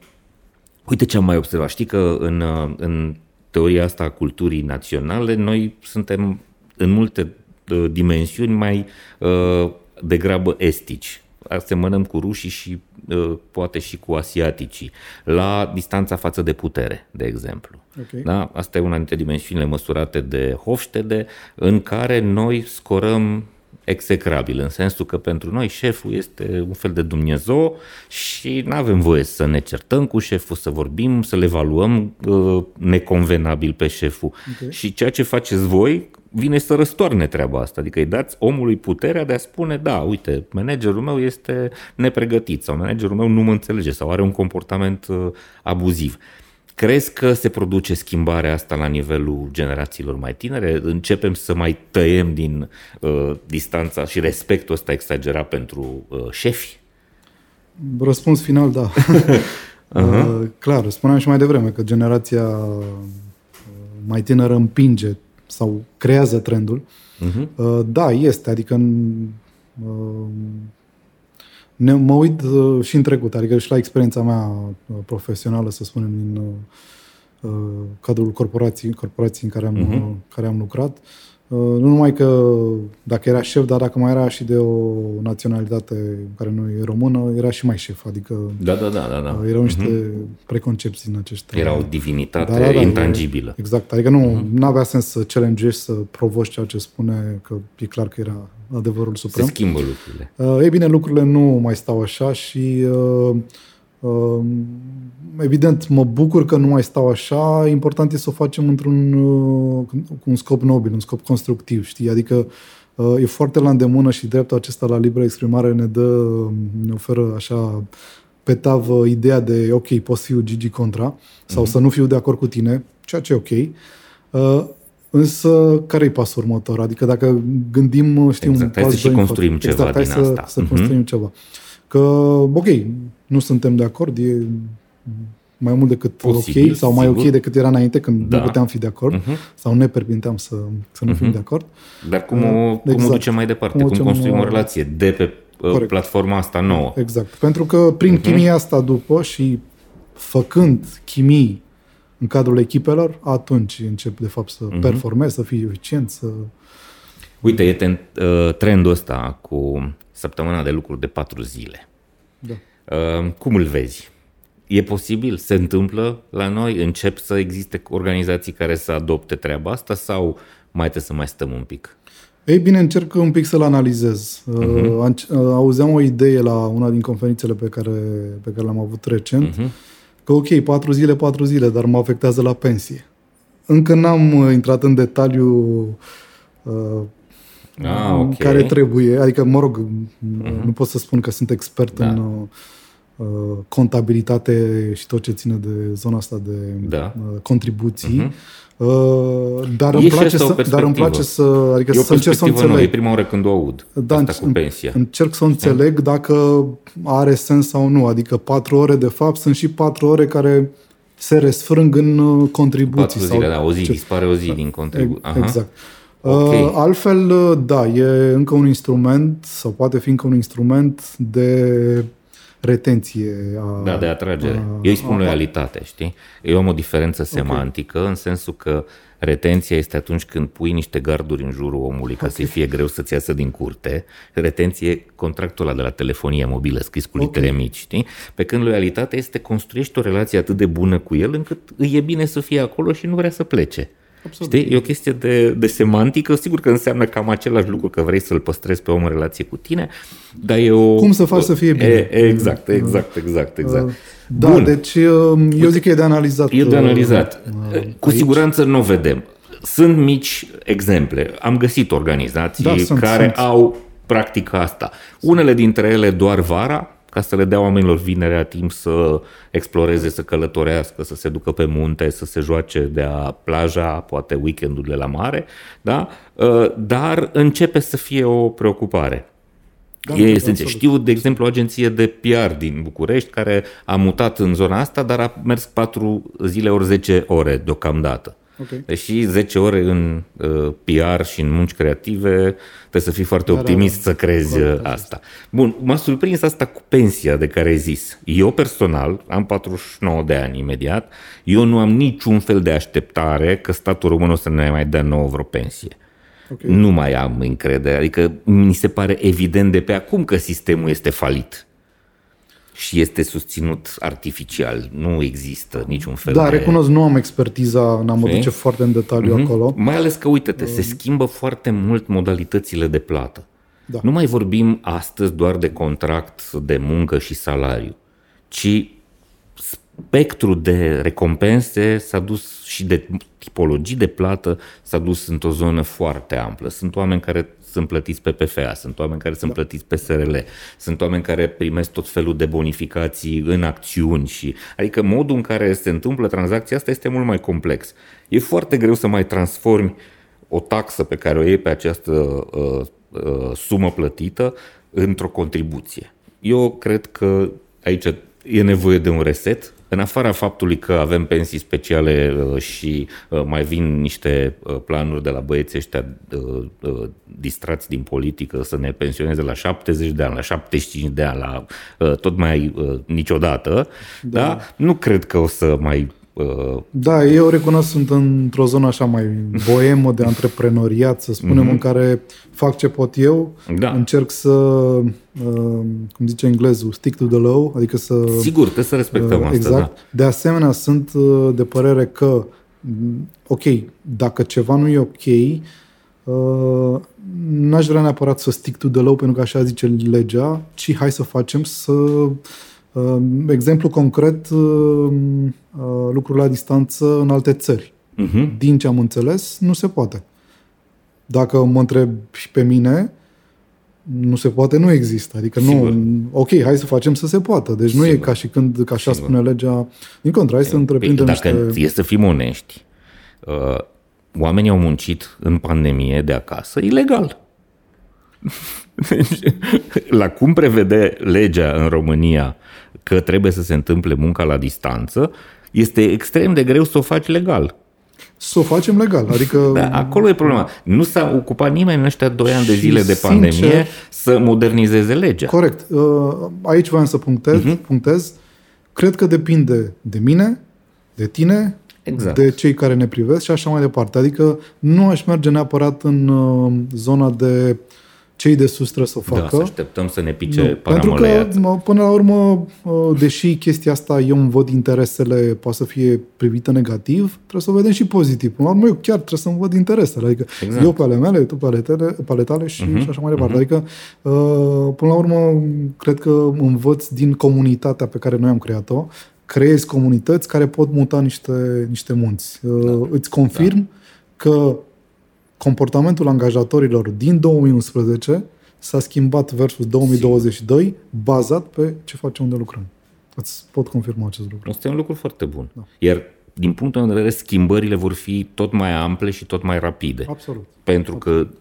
C: Uite ce am mai observat. Știi că în, în teoria asta a culturii naționale, noi suntem în multe uh, dimensiuni mai uh, degrabă estici. Asemănăm cu rușii și uh, poate și cu asiaticii, la distanța față de putere, de exemplu. Okay. Da? Asta e una dintre dimensiunile măsurate de Hofstede, în care noi scorăm execrabil, în sensul că pentru noi șeful este un fel de Dumnezeu și nu avem voie să ne certăm cu șeful, să vorbim, să le evaluăm uh, neconvenabil pe șeful. Okay. Și ceea ce faceți voi vine să răstoarne treaba asta, adică îi dați omului puterea de a spune, da, uite, managerul meu este nepregătit sau managerul meu nu mă înțelege sau are un comportament uh, abuziv. Crezi că se produce schimbarea asta la nivelul generațiilor mai tinere? Începem să mai tăiem din uh, distanța și respectul ăsta exagerat pentru uh, șefi?
A: Răspuns final, da. uh-huh. uh, clar, spuneam și mai devreme că generația uh, mai tânără împinge sau creează trendul. Uh-huh. Uh, da, este, adică în, uh, ne, mă uit uh, și în trecut, adică și la experiența mea uh, profesională, să spunem, din uh, uh cadrul corporației, corporației în care am, uh-huh. care am lucrat. Uh, nu numai că dacă era șef, dar dacă mai era și de o naționalitate care nu e română, era și mai șef, adică
C: da, da, da, da, da.
A: Uh, erau niște uh-huh. preconcepții în aceștia.
C: Era o divinitate da, da, da, intangibilă.
A: Exact, adică nu uh-huh. avea sens să challenge să provoci ceea ce spune, că e clar că era adevărul suprem.
C: Se schimbă lucrurile.
A: Uh, ei bine, lucrurile nu mai stau așa și uh, uh, evident mă bucur că nu mai stau așa. Important e să o facem într-un uh, cu un scop nobil, un scop constructiv, știi? Adică uh, e foarte la îndemână și dreptul acesta la liberă exprimare ne dă, ne oferă așa pe tavă ideea de ok, pot fi Gigi contra sau mm-hmm. să nu fiu de acord cu tine, ceea ce e ok. Uh, Însă, care e pasul următor? Adică dacă gândim, știu,
C: exact, un pas hai să și construim ceva exact,
A: hai
C: din
A: să,
C: asta.
A: să uh-huh. construim ceva. Că, ok, nu suntem de acord, e mai mult decât Posibil, ok sau mai sigur. ok decât era înainte când da. nu puteam fi de acord uh-huh. sau ne permiteam să, să nu uh-huh. fim de acord.
C: Dar cum o, exact. cum o exact. ducem mai departe? Cum, cum construim o relație de pe uh, Corect. platforma asta nouă?
A: Exact. Pentru că prin uh-huh. chimia asta după și făcând chimii în cadrul echipelor, atunci încep de fapt să uh-huh. performezi, să fii eficient, să...
C: Uite, e ten, uh, trendul ăsta cu săptămâna de lucru de patru zile. Da. Uh, cum îl vezi? E posibil? Se întâmplă la noi? Încep să existe organizații care să adopte treaba asta sau mai trebuie să mai stăm un pic?
A: Ei bine, încerc un pic să-l analizez. Uh-huh. Auzeam o idee la una din conferințele pe care, pe care le-am avut recent, uh-huh că ok, patru zile, patru zile, dar mă afectează la pensie. Încă n-am uh, intrat în detaliu uh,
C: ah, okay.
A: care trebuie, adică, mă rog, uh-huh. nu pot să spun că sunt expert da. în, uh, contabilitate și tot ce ține de zona asta de da. contribuții. Uh-huh Uh, dar, îmi place să, dar îmi place să, adică să încerc să înțeleg.
C: e prima oară când o aud, da, asta cu pensia.
A: Încerc să înțeleg dacă are sens sau nu. Adică patru ore, de fapt, sunt și patru ore care se resfrâng în uh, contribuții.
C: Patru zile, sau da, o zi, ce? dispare o zi din contribuții.
A: Exact. Okay. Uh, altfel, da, e încă un instrument, sau poate fi încă un instrument de retenție. A,
C: da, de atragere. A, Eu îi spun a, loialitate, știi? Eu am o diferență semantică okay. în sensul că retenția este atunci când pui niște garduri în jurul omului ca okay. să-i fie greu să-ți iasă din curte. Retenție, contractul ăla de la telefonia mobilă scris cu litere okay. mici, știi? Pe când loialitatea este construiești o relație atât de bună cu el încât îi e bine să fie acolo și nu vrea să plece. Absolut. Știi? E o chestie de, de semantică. Sigur că înseamnă cam același lucru că vrei să-l păstrezi pe om în relație cu tine, dar e o...
A: Cum să faci să fie bine.
C: E, exact, exact, exact, exact. Uh,
A: da, Bun. deci um, eu zic că e de analizat.
C: E de analizat. Uh, cu aici. siguranță nu o vedem. Sunt mici exemple. Am găsit organizații da, sunt, care sunt. au practica asta. Unele dintre ele doar vara, ca să le dea oamenilor vinerea timp să exploreze, să călătorească, să se ducă pe munte, să se joace de a plaja, poate weekendurile la mare, da? Uh, dar începe să fie o preocupare. Da, e esențial. Știu, de exemplu, o agenție de PR din București care a mutat în zona asta, dar a mers 4 zile ori 10 ore deocamdată. Okay. Deși 10 ore în uh, PR și în munci creative, trebuie să fii foarte da, optimist da, da. să crezi da, da, asta. Bun, m-a surprins asta cu pensia de care ai zis. Eu personal, am 49 de ani imediat, eu nu am niciun fel de așteptare că statul român o să ne mai dea nouă vreo pensie. Okay. Nu mai am încredere. Adică mi se pare evident de pe acum că sistemul este falit și este susținut artificial. Nu există niciun fel
A: da,
C: de...
A: Da, recunosc, nu am expertiza, n-am duce foarte în detaliu mm-hmm. acolo.
C: Mai ales că, uite-te, se schimbă foarte mult modalitățile de plată. Da. Nu mai vorbim astăzi doar de contract de muncă și salariu, ci spectrul de recompense s-a dus și de tipologii de plată s-a dus într-o zonă foarte amplă. Sunt oameni care sunt plătiți pe PFA, sunt oameni care sunt da. plătiți pe SRL, sunt oameni care primesc tot felul de bonificații în acțiuni și adică modul în care se întâmplă tranzacția asta este mult mai complex. E foarte greu să mai transformi o taxă pe care o iei pe această uh, uh, sumă plătită într-o contribuție. Eu cred că aici e nevoie de un reset în afara faptului că avem pensii speciale uh, și uh, mai vin niște uh, planuri de la băieții ăștia distrați din politică să ne pensioneze la 70 de ani, la 75 de ani, la tot mai niciodată, da. da? nu cred că o să mai
A: da, eu recunosc, sunt într-o zonă așa mai boemă de antreprenoriat, să spunem, mm-hmm. în care fac ce pot eu, da. încerc să, uh, cum zice englezul, stick to the law, adică să...
C: Sigur, trebuie să respectăm uh, asta,
A: Exact. Da. De asemenea, sunt uh, de părere că, mm, ok, dacă ceva nu e ok, uh, n-aș vrea neapărat să stick to the law, pentru că așa zice legea, ci hai să facem să Ehm, exemplu concret, ehm, eh, lucrul la distanță în alte țări. Uh-huh. Din ce am înțeles, nu se poate. Dacă mă întreb și pe mine, nu se poate, nu există. Adică Sigur. nu, ok, hai să facem să se poată. Deci Sigur. nu e ca și când, ca așa Sigur. spune legea, din contră, hai să păi, întreprindem
C: Dacă niște... e să fim onești, uh, oamenii au muncit în pandemie de acasă ilegal. Deci, la cum prevede legea în România că trebuie să se întâmple munca la distanță, este extrem de greu să o faci legal.
A: Să o facem legal, adică...
C: Da, acolo e problema. Nu s-a ocupat nimeni în ăștia doi ani de zile de pandemie sincer, să modernizeze legea.
A: Corect. Uh, aici voiam să punctez, uh-huh. punctez. Cred că depinde de mine, de tine, exact. de cei care ne privesc și așa mai departe. Adică nu aș merge neapărat în uh, zona de cei de sus trebuie să o facă. Da,
C: să așteptăm să ne pice nu,
A: Pentru că, până la urmă, ă, deși chestia asta eu îmi văd interesele, poate să fie privită negativ, trebuie să o vedem și pozitiv. Până la urmă, eu chiar trebuie să-mi văd interesele. Adică exact. eu pe ale mele, tu pe ale tale, pe ale tale și, uh-huh. și așa mai departe. Uh-huh. Adică, ă, până la urmă, cred că învăț din comunitatea pe care noi am creat-o, creezi comunități care pot muta niște, niște munți. Ă, da. Îți confirm da. că comportamentul angajatorilor din 2011 s-a schimbat versus 2022 bazat pe ce facem unde lucrăm. Îți pot confirma acest lucru.
C: Asta e un lucru foarte bun. Da. Iar din punctul meu de vedere, schimbările vor fi tot mai ample și tot mai rapide.
A: Absolut.
C: Pentru
A: Absolut.
C: că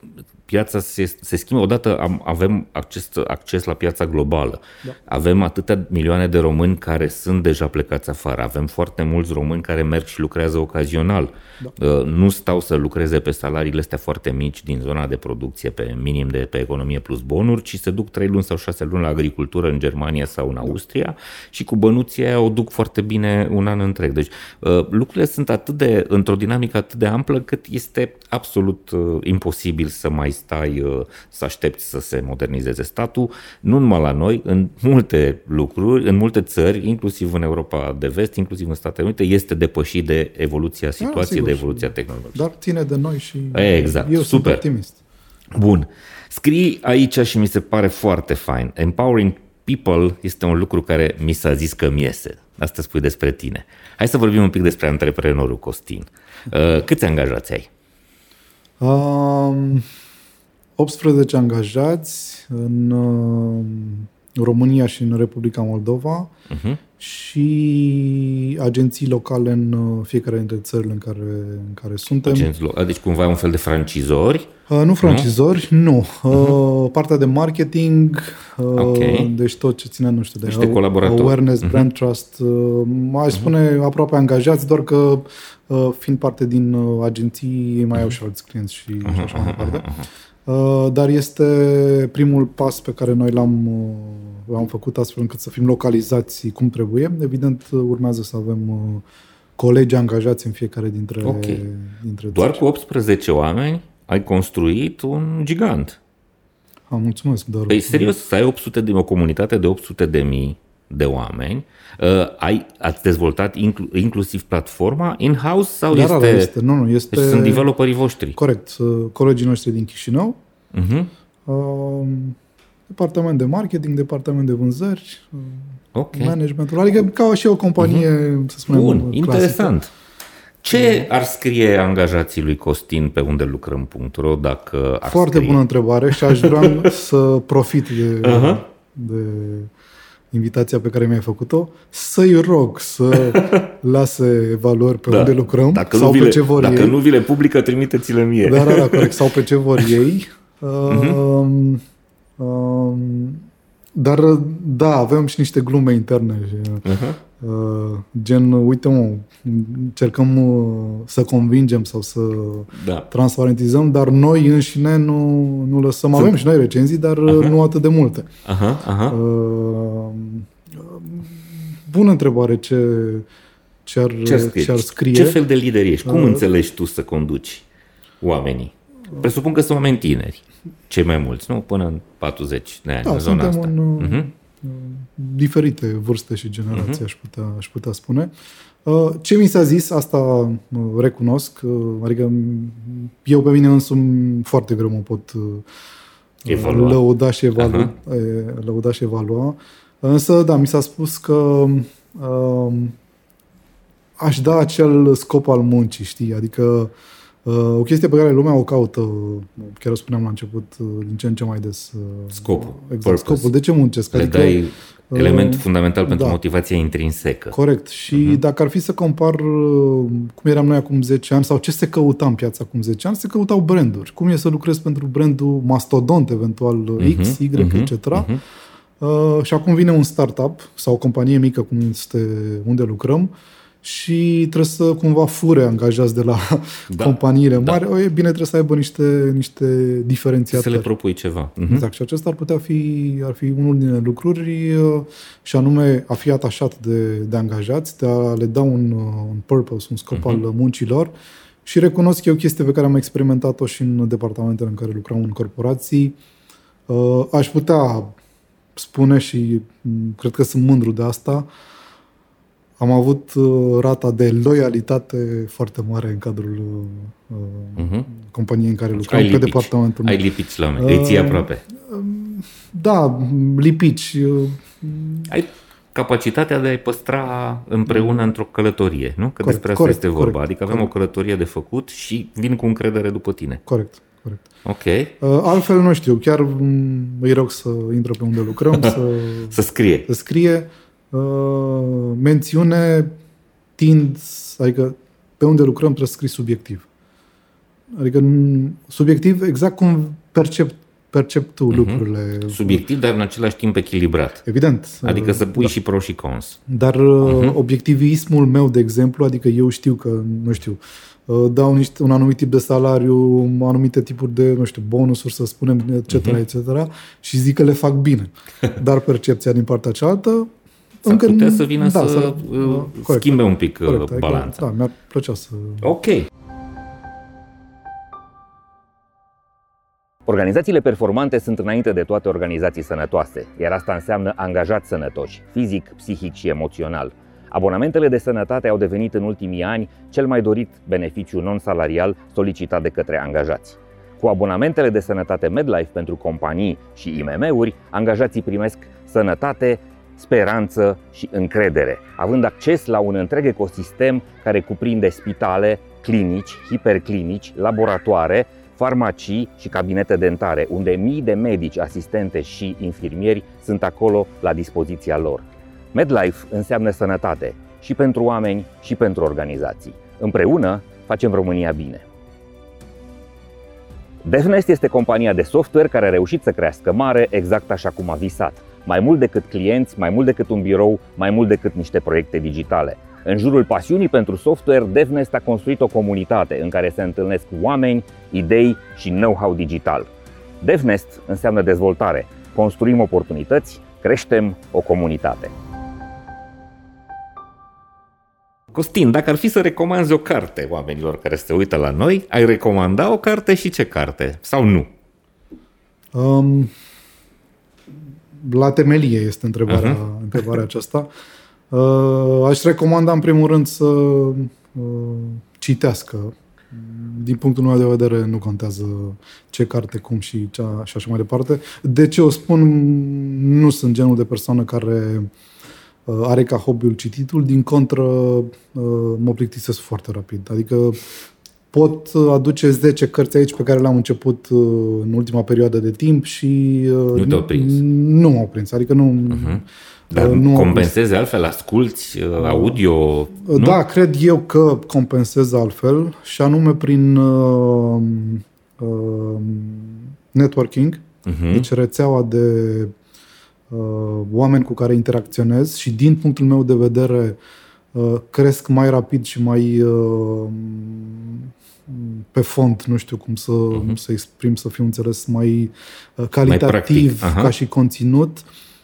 C: piața se, se schimbă. Odată am, avem acces, acces la piața globală. Da. Avem atâtea milioane de români care sunt deja plecați afară. Avem foarte mulți români care merg și lucrează ocazional. Da. Uh, nu stau să lucreze pe salariile astea foarte mici din zona de producție pe minim de pe economie plus bonuri, ci se duc 3 luni sau 6 luni la agricultură în Germania sau în Austria da. și cu bănuții aia o duc foarte bine un an întreg. Deci uh, lucrurile sunt atât de, într-o dinamică atât de amplă cât este absolut uh, imposibil să mai stai să aștepți să se modernizeze statul, nu numai la noi, în multe lucruri, în multe țări, inclusiv în Europa de vest, inclusiv în Statele Unite, este depășit de evoluția da, situației, de evoluția tehnologiei.
A: Dar ține de noi și
C: exact,
A: eu
C: super.
A: sunt optimist.
C: Bun. Scrii aici și mi se pare foarte fain. Empowering people este un lucru care mi s-a zis că mi iese. Asta spui despre tine. Hai să vorbim un pic despre antreprenorul Costin. Uh, câți angajați ai?
A: Um, 18 angajați în uh, România și în Republica Moldova uh-huh. și agenții locale în uh, fiecare dintre țările în care, în care suntem.
C: Agenți lo- deci cumva un fel de francizori?
A: Uh, nu francizori, nu. nu. Uh-huh. Partea de marketing, uh, okay. deci tot ce ține, nu știu, de
C: Niște colaboratori.
A: awareness, uh-huh. brand trust, uh, aș spune uh-huh. aproape angajați, doar că uh, fiind parte din uh, agenții mai au și alți clienți și, uh-huh. și așa mai departe. Uh-huh. Uh, dar este primul pas pe care noi l-am, uh, l-am făcut astfel încât să fim localizați cum trebuie. Evident, urmează să avem uh, colegi angajați în fiecare dintre, okay. dintre
C: Doar țări. cu 18 oameni ai construit un gigant.
A: Am mulțumesc. Dar
C: păi serios, să ai 800 de, o comunitate de 800 de mii de oameni, uh, ai, ați dezvoltat inclu, inclusiv platforma in-house sau
A: da,
C: este...
A: Da, este, nu, nu, este...
C: Deci sunt developerii voștri.
A: Corect. Colegii noștri din Chișinău, uh-huh. uh, departament de marketing, departament de vânzări, okay. managementul, adică ca și o companie, uh-huh. să spunem,
C: Bun, clasică. interesant. Ce ar scrie angajații lui Costin pe unde lucrăm.ro dacă ar
A: Foarte
C: scrie?
A: bună întrebare și aș vrea să profit de, uh-huh. de invitația pe care mi-ai făcut-o, să-i rog să lase evaluări pe da. unde lucrăm
C: dacă
A: sau
C: nu
A: pe
C: le,
A: ce vor
C: dacă
A: ei.
C: Dacă nu vi le publică, trimiteți-le mie.
A: Da, da, da, corect. Sau pe ce vor ei. Uh-huh. Uh, uh, dar, da, avem și niște glume interne. Uh-huh. Uh, gen, uite mă, încercăm uh, să convingem sau să da. transparentizăm, dar noi înșine nu, nu lăsăm. Avem și noi recenzii, dar uh-huh. nu atât de multe.
C: Uh-huh. Uh-huh. Uh,
A: bună întrebare ce, ce, ar, ce, ce ar scrie.
C: Ce fel de lider ești? Cum uh, înțelegi tu să conduci oamenii? Presupun că sunt oameni tineri, cei mai mulți, nu? Până în 40 de ani,
A: da,
C: în zona asta.
A: În, uh-huh diferite vârste și generații, uh-huh. aș, putea, aș putea spune. Uh, ce mi s-a zis, asta uh, recunosc, uh, adică eu pe mine însumi foarte greu mă pot
C: evalua.
A: lăuda și evalua, uh-huh. lăuda și evalua. Însă, da, mi s-a spus că uh, aș da acel scop al muncii, știi? Adică uh, Uh, o chestie pe care lumea o caută, chiar o spuneam la început, uh, din ce în ce mai des. Uh,
C: scopul.
A: Exact, purpose. scopul. De ce muncesc?
C: Le adică, dai element fundamental pentru da. motivația intrinsecă.
A: Corect. Și uh-huh. dacă ar fi să compar cum eram noi acum 10 ani sau ce se căuta în piața acum 10 ani, se căutau branduri. Cum e să lucrezi pentru brandul mastodont, eventual uh-huh. X, Y, uh-huh. etc. Uh-huh. Uh, și acum vine un startup sau o companie mică cum este unde lucrăm și trebuie să cumva fure angajați de la da, companiile da. mari. Da. O, e bine, trebuie să aibă niște, niște diferențiatori.
C: Să le propui ceva.
A: Uh-huh. Exact. Și acesta ar putea fi, ar fi unul din lucruri uh, și anume a fi atașat de, de angajați, de a le da un, uh, un purpose, un scop uh-huh. al muncilor și recunosc că e o chestie pe care am experimentat-o și în departamentele în care lucram în corporații. Uh, aș putea spune și mm, cred că sunt mândru de asta, am avut uh, rata de loialitate foarte mare în cadrul uh, uh-huh. companiei în care lucram, pe departamentul
C: Ai lipici la mine, îi ții uh, aproape.
A: Da, lipici.
C: Ai capacitatea de a-i păstra împreună într-o călătorie, nu? Că corect, despre asta corect, este vorba. Corect, adică avem corect. o călătorie de făcut și vin cu încredere după tine.
A: Corect. Corect.
C: Ok.
A: Uh, altfel nu știu, chiar îi rog să intră pe unde lucrăm, să,
C: să scrie.
A: Să scrie Uh, mențiune tind, adică pe unde lucrăm trebuie să scrii subiectiv. Adică subiectiv exact cum percep, percep tu uh-huh. lucrurile.
C: Subiectiv, dar în același timp echilibrat.
A: Evident.
C: Adică să pui da. și pro și cons.
A: Dar uh-huh. obiectivismul meu, de exemplu, adică eu știu că, nu știu, uh, dau niște, un anumit tip de salariu, anumite tipuri de, nu știu, bonusuri, să spunem, etc., uh-huh. etc., și zic că le fac bine. Dar percepția din partea cealaltă
C: S-ar încă putea să vină da, să, să uh, corect, schimbe un pic corect, uh, balanța.
A: Da, mi-ar plăcea să...
C: Ok. Organizațiile performante sunt înainte de toate organizații sănătoase, iar asta înseamnă angajați sănătoși, fizic, psihic și emoțional. Abonamentele de sănătate au devenit în ultimii ani cel mai dorit beneficiu non-salarial solicitat de către angajați. Cu abonamentele de sănătate MedLife pentru companii și IMM-uri, angajații primesc sănătate, speranță și încredere, având acces la un întreg ecosistem care cuprinde spitale, clinici, hiperclinici, laboratoare, farmacii și cabinete dentare, unde mii de medici, asistente și infirmieri sunt acolo la dispoziția lor. MedLife înseamnă sănătate și pentru oameni și pentru organizații. Împreună facem România bine. DevNest este compania de software care a reușit să crească mare exact așa cum a visat – mai mult decât clienți, mai mult decât un birou, mai mult decât niște proiecte digitale. În jurul pasiunii pentru software, DevNest a construit o comunitate în care se întâlnesc oameni, idei și know-how digital. DevNest înseamnă dezvoltare. Construim oportunități, creștem o comunitate. Costin, dacă ar fi să recomanzi o carte oamenilor care se uită la noi, ai recomanda o carte și ce carte? Sau nu?
A: Um, la temelie este întrebarea, uh-huh. întrebarea aceasta. Uh, aș recomanda în primul rând să uh, citească. Din punctul meu de vedere nu contează ce carte, cum și, cea, și așa mai departe. De ce o spun? Nu sunt genul de persoană care uh, are ca hobby-ul cititul, din contră uh, mă plictisesc foarte rapid. Adică pot aduce 10 cărți aici pe care le-am început uh, în ultima perioadă de timp și
C: uh, nu te-au prins.
A: Nu m-au prins, adică nu... Uh-huh.
C: Dar nu compensezi altfel, asculti uh, audio?
A: Nu? Da, cred eu că compensez altfel și anume prin uh, uh, networking, uh-huh. deci rețeaua de uh, oameni cu care interacționez și din punctul meu de vedere uh, cresc mai rapid și mai uh, pe fond, nu știu cum să, uh-huh. să exprim, să fiu înțeles mai uh, calitativ mai ca și conținut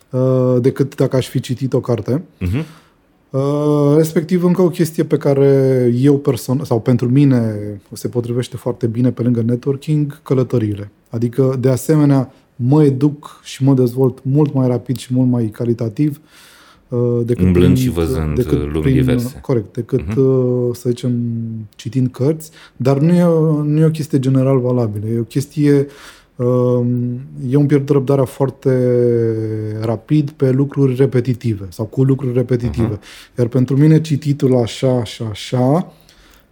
A: uh, decât dacă aș fi citit o carte. Uh-huh. Uh, respectiv, încă o chestie pe care eu personal, sau pentru mine se potrivește foarte bine pe lângă networking, călătoriile. Adică, de asemenea, mă educ și mă dezvolt mult mai rapid și mult mai calitativ uh,
C: Uh, decât Umblând prin, și văzând decât lumi prin, diverse.
A: Corect, decât, uh-huh. să zicem, citind cărți, dar nu e, nu e o chestie general valabilă, e o chestie um, e un pierd răbdarea foarte rapid pe lucruri repetitive sau cu lucruri repetitive. Uh-huh. Iar pentru mine cititul așa și așa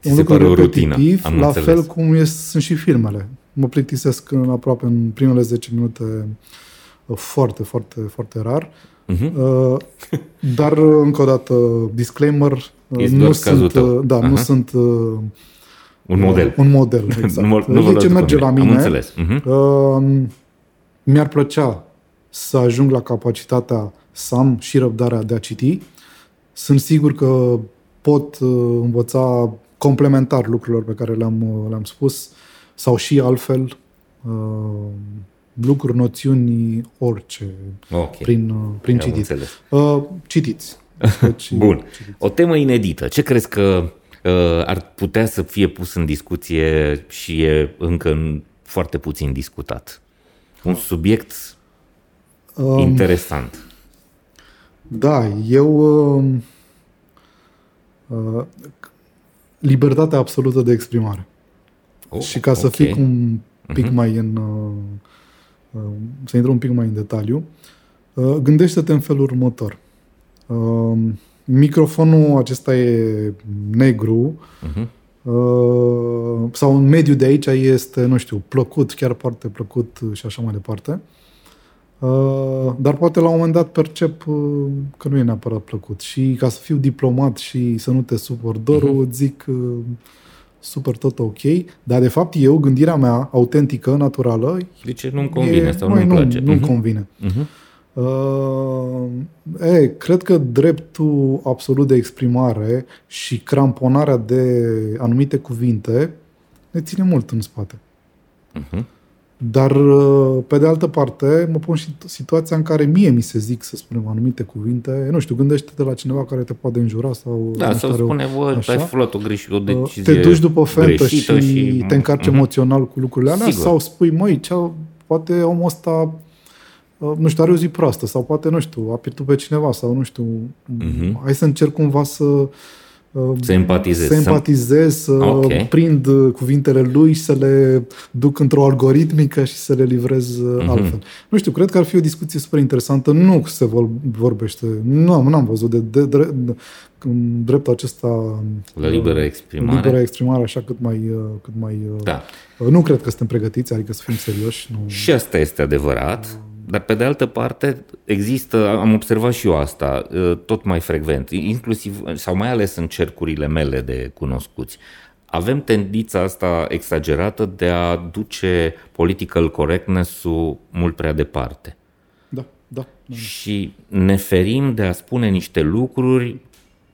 C: e un lucru repetitiv,
A: rutină, la înțeles. fel cum e, sunt și filmele. Mă plictisesc în aproape în primele 10 minute uh, foarte, foarte, foarte rar. Uh, Uh-huh. Uh, dar, încă o dată, disclaimer, uh, nu sunt, tău. da, uh-huh. nu sunt uh,
C: un model.
A: Un model, exact. nu, nu de ce merge la mine, Am înțeles. Uh-huh. Uh, mi-ar plăcea să ajung la capacitatea să am și răbdarea de a citi. Sunt sigur că pot uh, învăța complementar lucrurilor pe care le-am, uh, le-am spus sau și altfel. Uh, lucruri, noțiuni, orice, okay. prin, uh, prin citit. Uh, citiți.
C: Deci, Bun. Citiți. O temă inedită. Ce crezi că uh, ar putea să fie pus în discuție și e încă foarte puțin discutat? Un subiect um, interesant.
A: Da, eu... Uh, uh, libertatea absolută de exprimare. Oh, și ca să okay. fii un pic uh-huh. mai în... Uh, Uh, să intru un pic mai în detaliu, uh, gândește-te în felul următor. Uh, microfonul acesta e negru uh-huh. sau în mediul de aici este, nu știu, plăcut, chiar foarte plăcut și așa mai departe. Uh, dar poate la un moment dat percep uh, că nu e neapărat plăcut. Și ca să fiu diplomat și să nu te supăr dorul, uh-huh. zic uh, super tot ok, dar de fapt eu, gândirea mea autentică, naturală...
C: De ce nu-mi convine e, sau nu-mi
A: nu,
C: place?
A: Nu-mi uh-huh. convine. Uh-huh. Uh, e, cred că dreptul absolut de exprimare și cramponarea de anumite cuvinte ne ține mult în spate. Uh-huh. Dar, uh, pe de altă parte, mă pun și situația în care mie mi se zic, să spunem, anumite cuvinte. Nu știu, gândește-te la cineva care te poate înjura sau...
C: Da, să spune, bă, ai făcut o greșeală, o uh, decizie
A: Te duci după fentă și, și te încarci uh-huh. emoțional cu lucrurile alea Sigur. sau spui, măi, ce poate omul ăsta uh, nu știu, are o zi proastă sau poate, nu știu, a pierdut pe cineva sau nu știu, uh-huh. hai să încerc cumva să
C: să empatizez.
A: Să empatizez, să okay. prind uh, cuvintele lui și să le duc într-o algoritmică și să le livrez mm-hmm. altfel. Nu știu, cred că ar fi o discuție super interesantă. Nu se vorbește, nu am, n-am văzut de, de, de, de dreptul acesta
C: la liberă exprimare.
A: Liberă exprimare, așa cât mai, uh, cât mai da. Nu cred că suntem pregătiți, adică să fim serioși. Nu...
C: Și asta este adevărat. Dar pe de altă parte există, am observat și eu asta, ă, tot mai frecvent, inclusiv sau mai ales în cercurile mele de cunoscuți. Avem tendința asta exagerată de a duce political correctness-ul mult prea departe.
A: Da, da. da.
C: Și ne ferim de a spune niște lucruri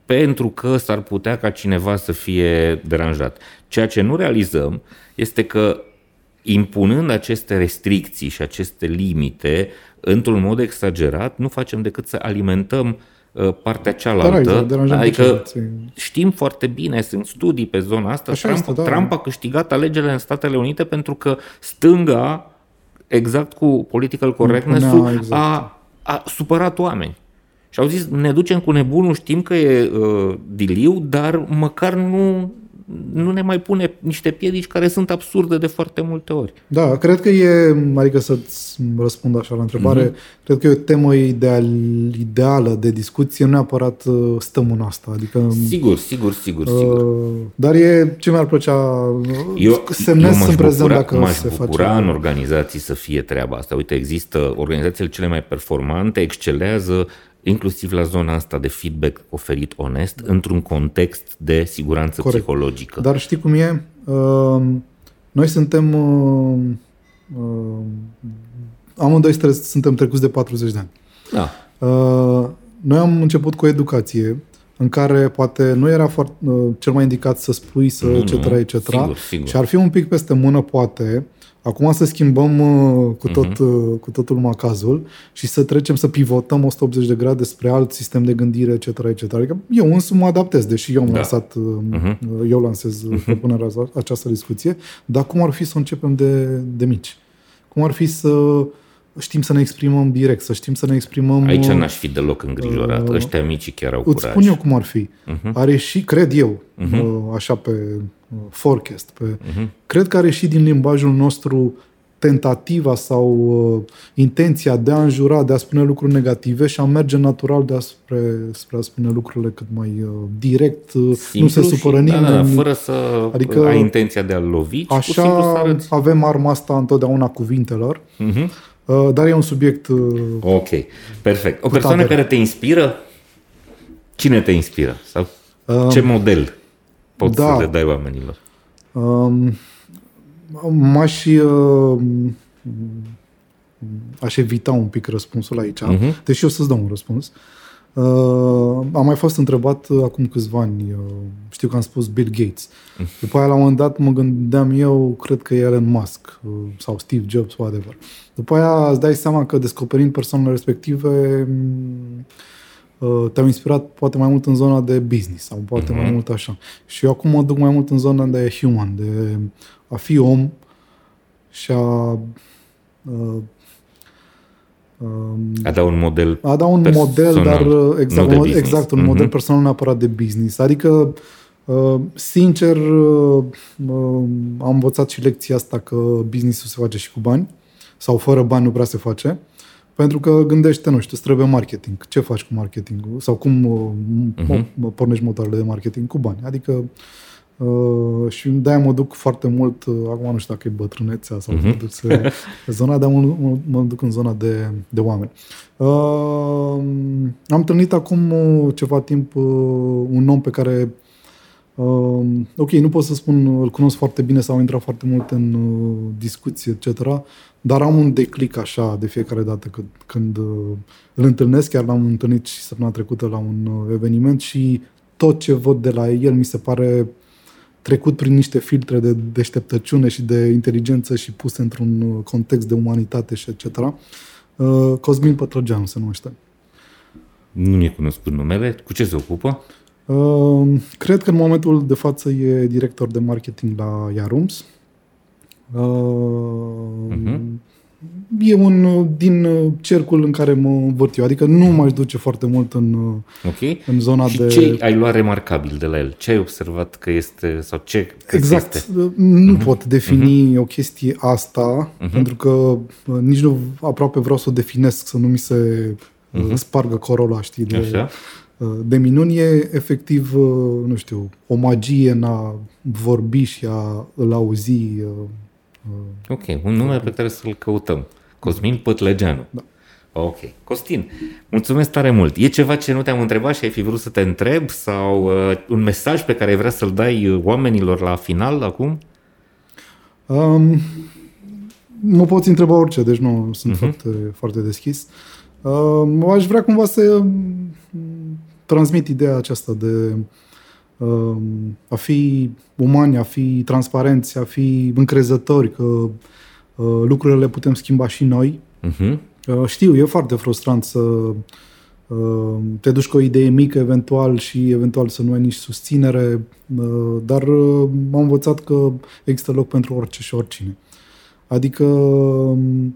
C: pentru că s-ar putea ca cineva să fie deranjat. Ceea ce nu realizăm este că impunând aceste restricții și aceste limite într-un mod exagerat, nu facem decât să alimentăm uh, partea cealaltă. Da, adică știm foarte bine, sunt studii pe zona asta. Trump, este, da. Trump a câștigat alegerile în Statele Unite pentru că stânga, exact cu political correctness exact. a, a supărat oameni. Și au zis, ne ducem cu nebunul, știm că e uh, diliu, dar măcar nu nu ne mai pune niște piedici care sunt absurde de foarte multe ori.
A: Da, cred că e, adică să-ți răspund așa la întrebare, mm-hmm. cred că e o temă ideal, ideală de discuție, nu neapărat uh, stăm în asta. Adică,
C: sigur, sigur, sigur, uh, sigur.
A: Dar e ce mi-ar plăcea eu, semnez eu în prezent dacă
C: m-aș
A: se
C: bucura face. în organizații să fie treaba asta. Uite, există organizațiile cele mai performante, excelează inclusiv la zona asta de feedback oferit onest, într-un context de siguranță Corect. psihologică.
A: Dar știi cum e? Uh, noi suntem... Uh, uh, amândoi suntem trecuți de 40 de ani.
C: Da.
A: Uh, noi am început cu educație în care poate nu era foarte, uh, cel mai indicat să spui, să nu, etc., etc. Sigur, sigur. Și ar fi un pic peste mână, poate, Acum să schimbăm uh, cu, tot, uh-huh. uh, cu totul macazul și să trecem să pivotăm 180 de grade spre alt sistem de gândire, etc. etc. Adică eu însumi mă adaptez, deși eu am da. lansat, uh-huh. eu lansez uh-huh. propunerea această discuție, dar cum ar fi să începem de, de mici? Cum ar fi să știm să ne exprimăm direct, să știm să ne exprimăm...
C: Aici uh, n-aș fi deloc îngrijorat. Uh, Ăștia mici chiar au
A: îți curaj. spun eu cum ar fi. Uh-huh. Are și, cred eu, uh-huh. așa pe uh, forecast, pe, uh-huh. cred că are și din limbajul nostru tentativa sau uh, intenția de a înjura, de a spune lucruri negative și a merge natural de a spre, spre a spune lucrurile cât mai uh, direct, uh, Simplu nu se supără și, nimeni. Da, da,
C: fără să adică, ai intenția de a lovi,
A: așa avem arma asta întotdeauna cuvintelor. Uh-huh. Uh, dar e un subiect... Uh,
C: ok, perfect. O persoană care te inspiră? Cine te inspiră? Sau ce um, model poți da. să le dai oamenilor? Um,
A: m-aș, uh, aș evita un pic răspunsul aici, uh-huh. deși o să-ți dau un răspuns. Uh, Uh, am mai fost întrebat uh, acum câțiva ani, uh, știu că am spus Bill Gates. După aia, la un moment dat, mă gândeam eu, cred că e Elon Musk uh, sau Steve Jobs, whatever. După aia îți dai seama că descoperind persoanele respective uh, te-au inspirat poate mai mult în zona de business sau poate uh-huh. mai mhm. mult așa. Și eu acum mă duc mai mult în zona de human, de a fi om și a uh,
C: a da un model
A: A da un personal, model, dar uh, exact, un, business. exact, un uh-huh. model personal neapărat de business. Adică, uh, sincer, uh, am învățat și lecția asta că businessul se face și cu bani sau fără bani nu prea se face. Pentru că gândește, nu știu, îți trebuie marketing. Ce faci cu marketingul? Sau cum uh-huh. pornești motoarele de marketing? Cu bani. Adică Uh, și de-aia mă duc foarte mult, uh, acum nu știu dacă e bătrânețea sau uh-huh. mă duc să, zona, dar mă, mă, mă duc în zona de, de oameni. Uh, am întâlnit acum uh, ceva timp uh, un om pe care Uh, ok, nu pot să spun îl cunosc foarte bine sau am intrat foarte mult în uh, discuții, etc., dar am un declic așa de fiecare dată când, când uh, îl întâlnesc, chiar l-am întâlnit și săptămâna trecută la un uh, eveniment și tot ce văd de la el mi se pare trecut prin niște filtre de deșteptăciune și de inteligență și pus într-un uh, context de umanitate și etc. Uh, Cosmin Pătrăgeanu se numește.
C: Nu mi-e cunoscut numele. Cu ce se ocupă?
A: Uh, cred că în momentul de față e director de marketing la Yarums. Uh-huh e un uh, din uh, cercul în care mă învârt eu. Adică nu m-aș duce foarte mult în, uh, okay. în zona
C: și
A: de...
C: ce ai luat remarcabil de la el? Ce ai observat că este sau ce
A: Exact.
C: Este?
A: Nu uh-huh. pot defini uh-huh. o chestie asta, uh-huh. pentru că nici nu aproape vreau să o definesc, să nu mi se uh-huh. spargă corola, știi, de, Așa. de minuni. E efectiv, nu știu, o magie în a vorbi și a îl auzi
C: Ok, un nume pe care să-l căutăm. Cosmin Pătlegeanu. Da. Ok. Costin, mulțumesc tare mult. E ceva ce nu te-am întrebat și ai fi vrut să te întreb sau uh, un mesaj pe care ai vrea să-l dai uh, oamenilor la final acum?
A: Um, mă poți întreba orice, deci nu sunt uh-huh. foarte, foarte deschis. Uh, aș vrea cumva să transmit ideea aceasta de Um, a fi umani, a fi transparenți, a fi încrezători că uh, lucrurile le putem schimba și noi. Uh-huh. Știu, e foarte frustrant să uh, te duci cu o idee mică eventual și eventual să nu ai nici susținere, uh, dar am învățat că există loc pentru orice și oricine. Adică um,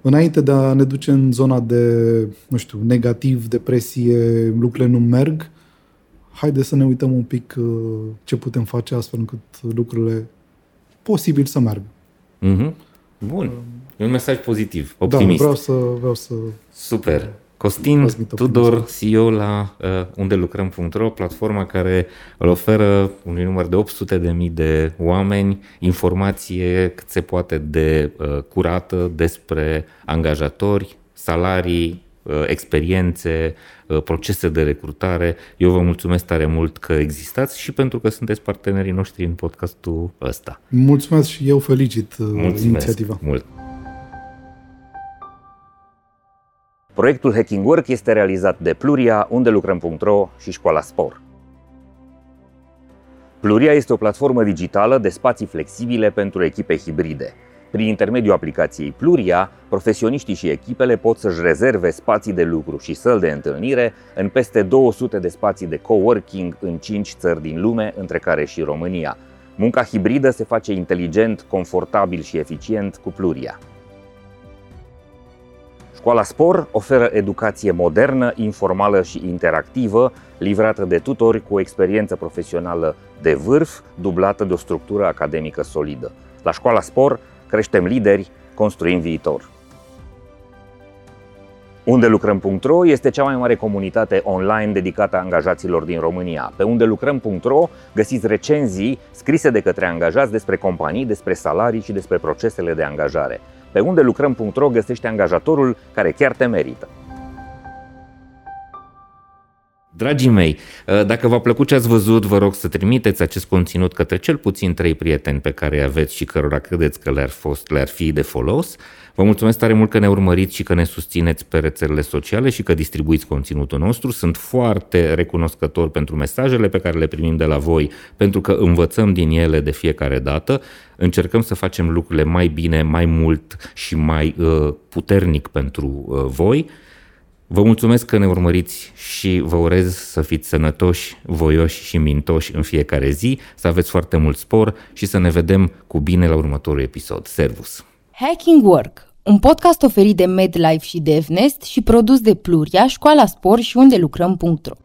A: înainte de a ne duce în zona de, nu știu, negativ, depresie, lucrurile nu merg, haide să ne uităm un pic uh, ce putem face astfel încât lucrurile posibil să meargă.
C: Mm-hmm. Bun. E un mesaj pozitiv, da, optimist.
A: Da, vreau să... Vreau să
C: Super. Costin Tudor, CEO la uh, unde lucrăm.ro, platforma care îl oferă un număr de 800 de mii de oameni informație cât se poate de uh, curată despre angajatori, salarii, uh, experiențe, Uh, procese de recrutare. Eu vă mulțumesc tare mult că existați și pentru că sunteți partenerii noștri în podcastul ăsta.
A: Mulțumesc și eu felicit uh, mulțumesc inițiativa.
C: mult! Proiectul Hacking Work este realizat de Pluria, unde lucrăm.ro și Școala Spor. Pluria este o platformă digitală de spații flexibile pentru echipe hibride – prin intermediul aplicației Pluria, profesioniștii și echipele pot să-și rezerve spații de lucru și săli de întâlnire în peste 200 de spații de coworking în 5 țări din lume, între care și România. Munca hibridă se face inteligent, confortabil și eficient cu Pluria. Școala Spor oferă educație modernă, informală și interactivă, livrată de tutori cu o experiență profesională de vârf, dublată de o structură academică solidă. La Școala Spor creștem lideri, construim viitor. Unde lucrăm.ro este cea mai mare comunitate online dedicată angajaților din România. Pe unde lucrăm.ro găsiți recenzii scrise de către angajați despre companii, despre salarii și despre procesele de angajare. Pe unde lucrăm.ro găsește angajatorul care chiar te merită. Dragii mei, uh, dacă v-a plăcut ce ați văzut, vă rog să trimiteți acest conținut către cel puțin trei prieteni pe care îi aveți și cărora credeți că le-ar, fost, le-ar fi de folos. Vă mulțumesc tare mult că ne urmăriți și că ne susțineți pe rețelele sociale și că distribuiți conținutul nostru. Sunt foarte recunoscător pentru mesajele pe care le primim de la voi, pentru că învățăm din ele de fiecare dată. Încercăm să facem lucrurile mai bine, mai mult și mai uh, puternic pentru uh, voi. Vă mulțumesc că ne urmăriți și vă urez să fiți sănătoși, voioși și mintoși în fiecare zi, să aveți foarte mult spor și să ne vedem cu bine la următorul episod. Servus!
B: Hacking Work, un podcast oferit de MedLife și DevNest și produs de Pluria, Școala Spor și unde lucrăm.ro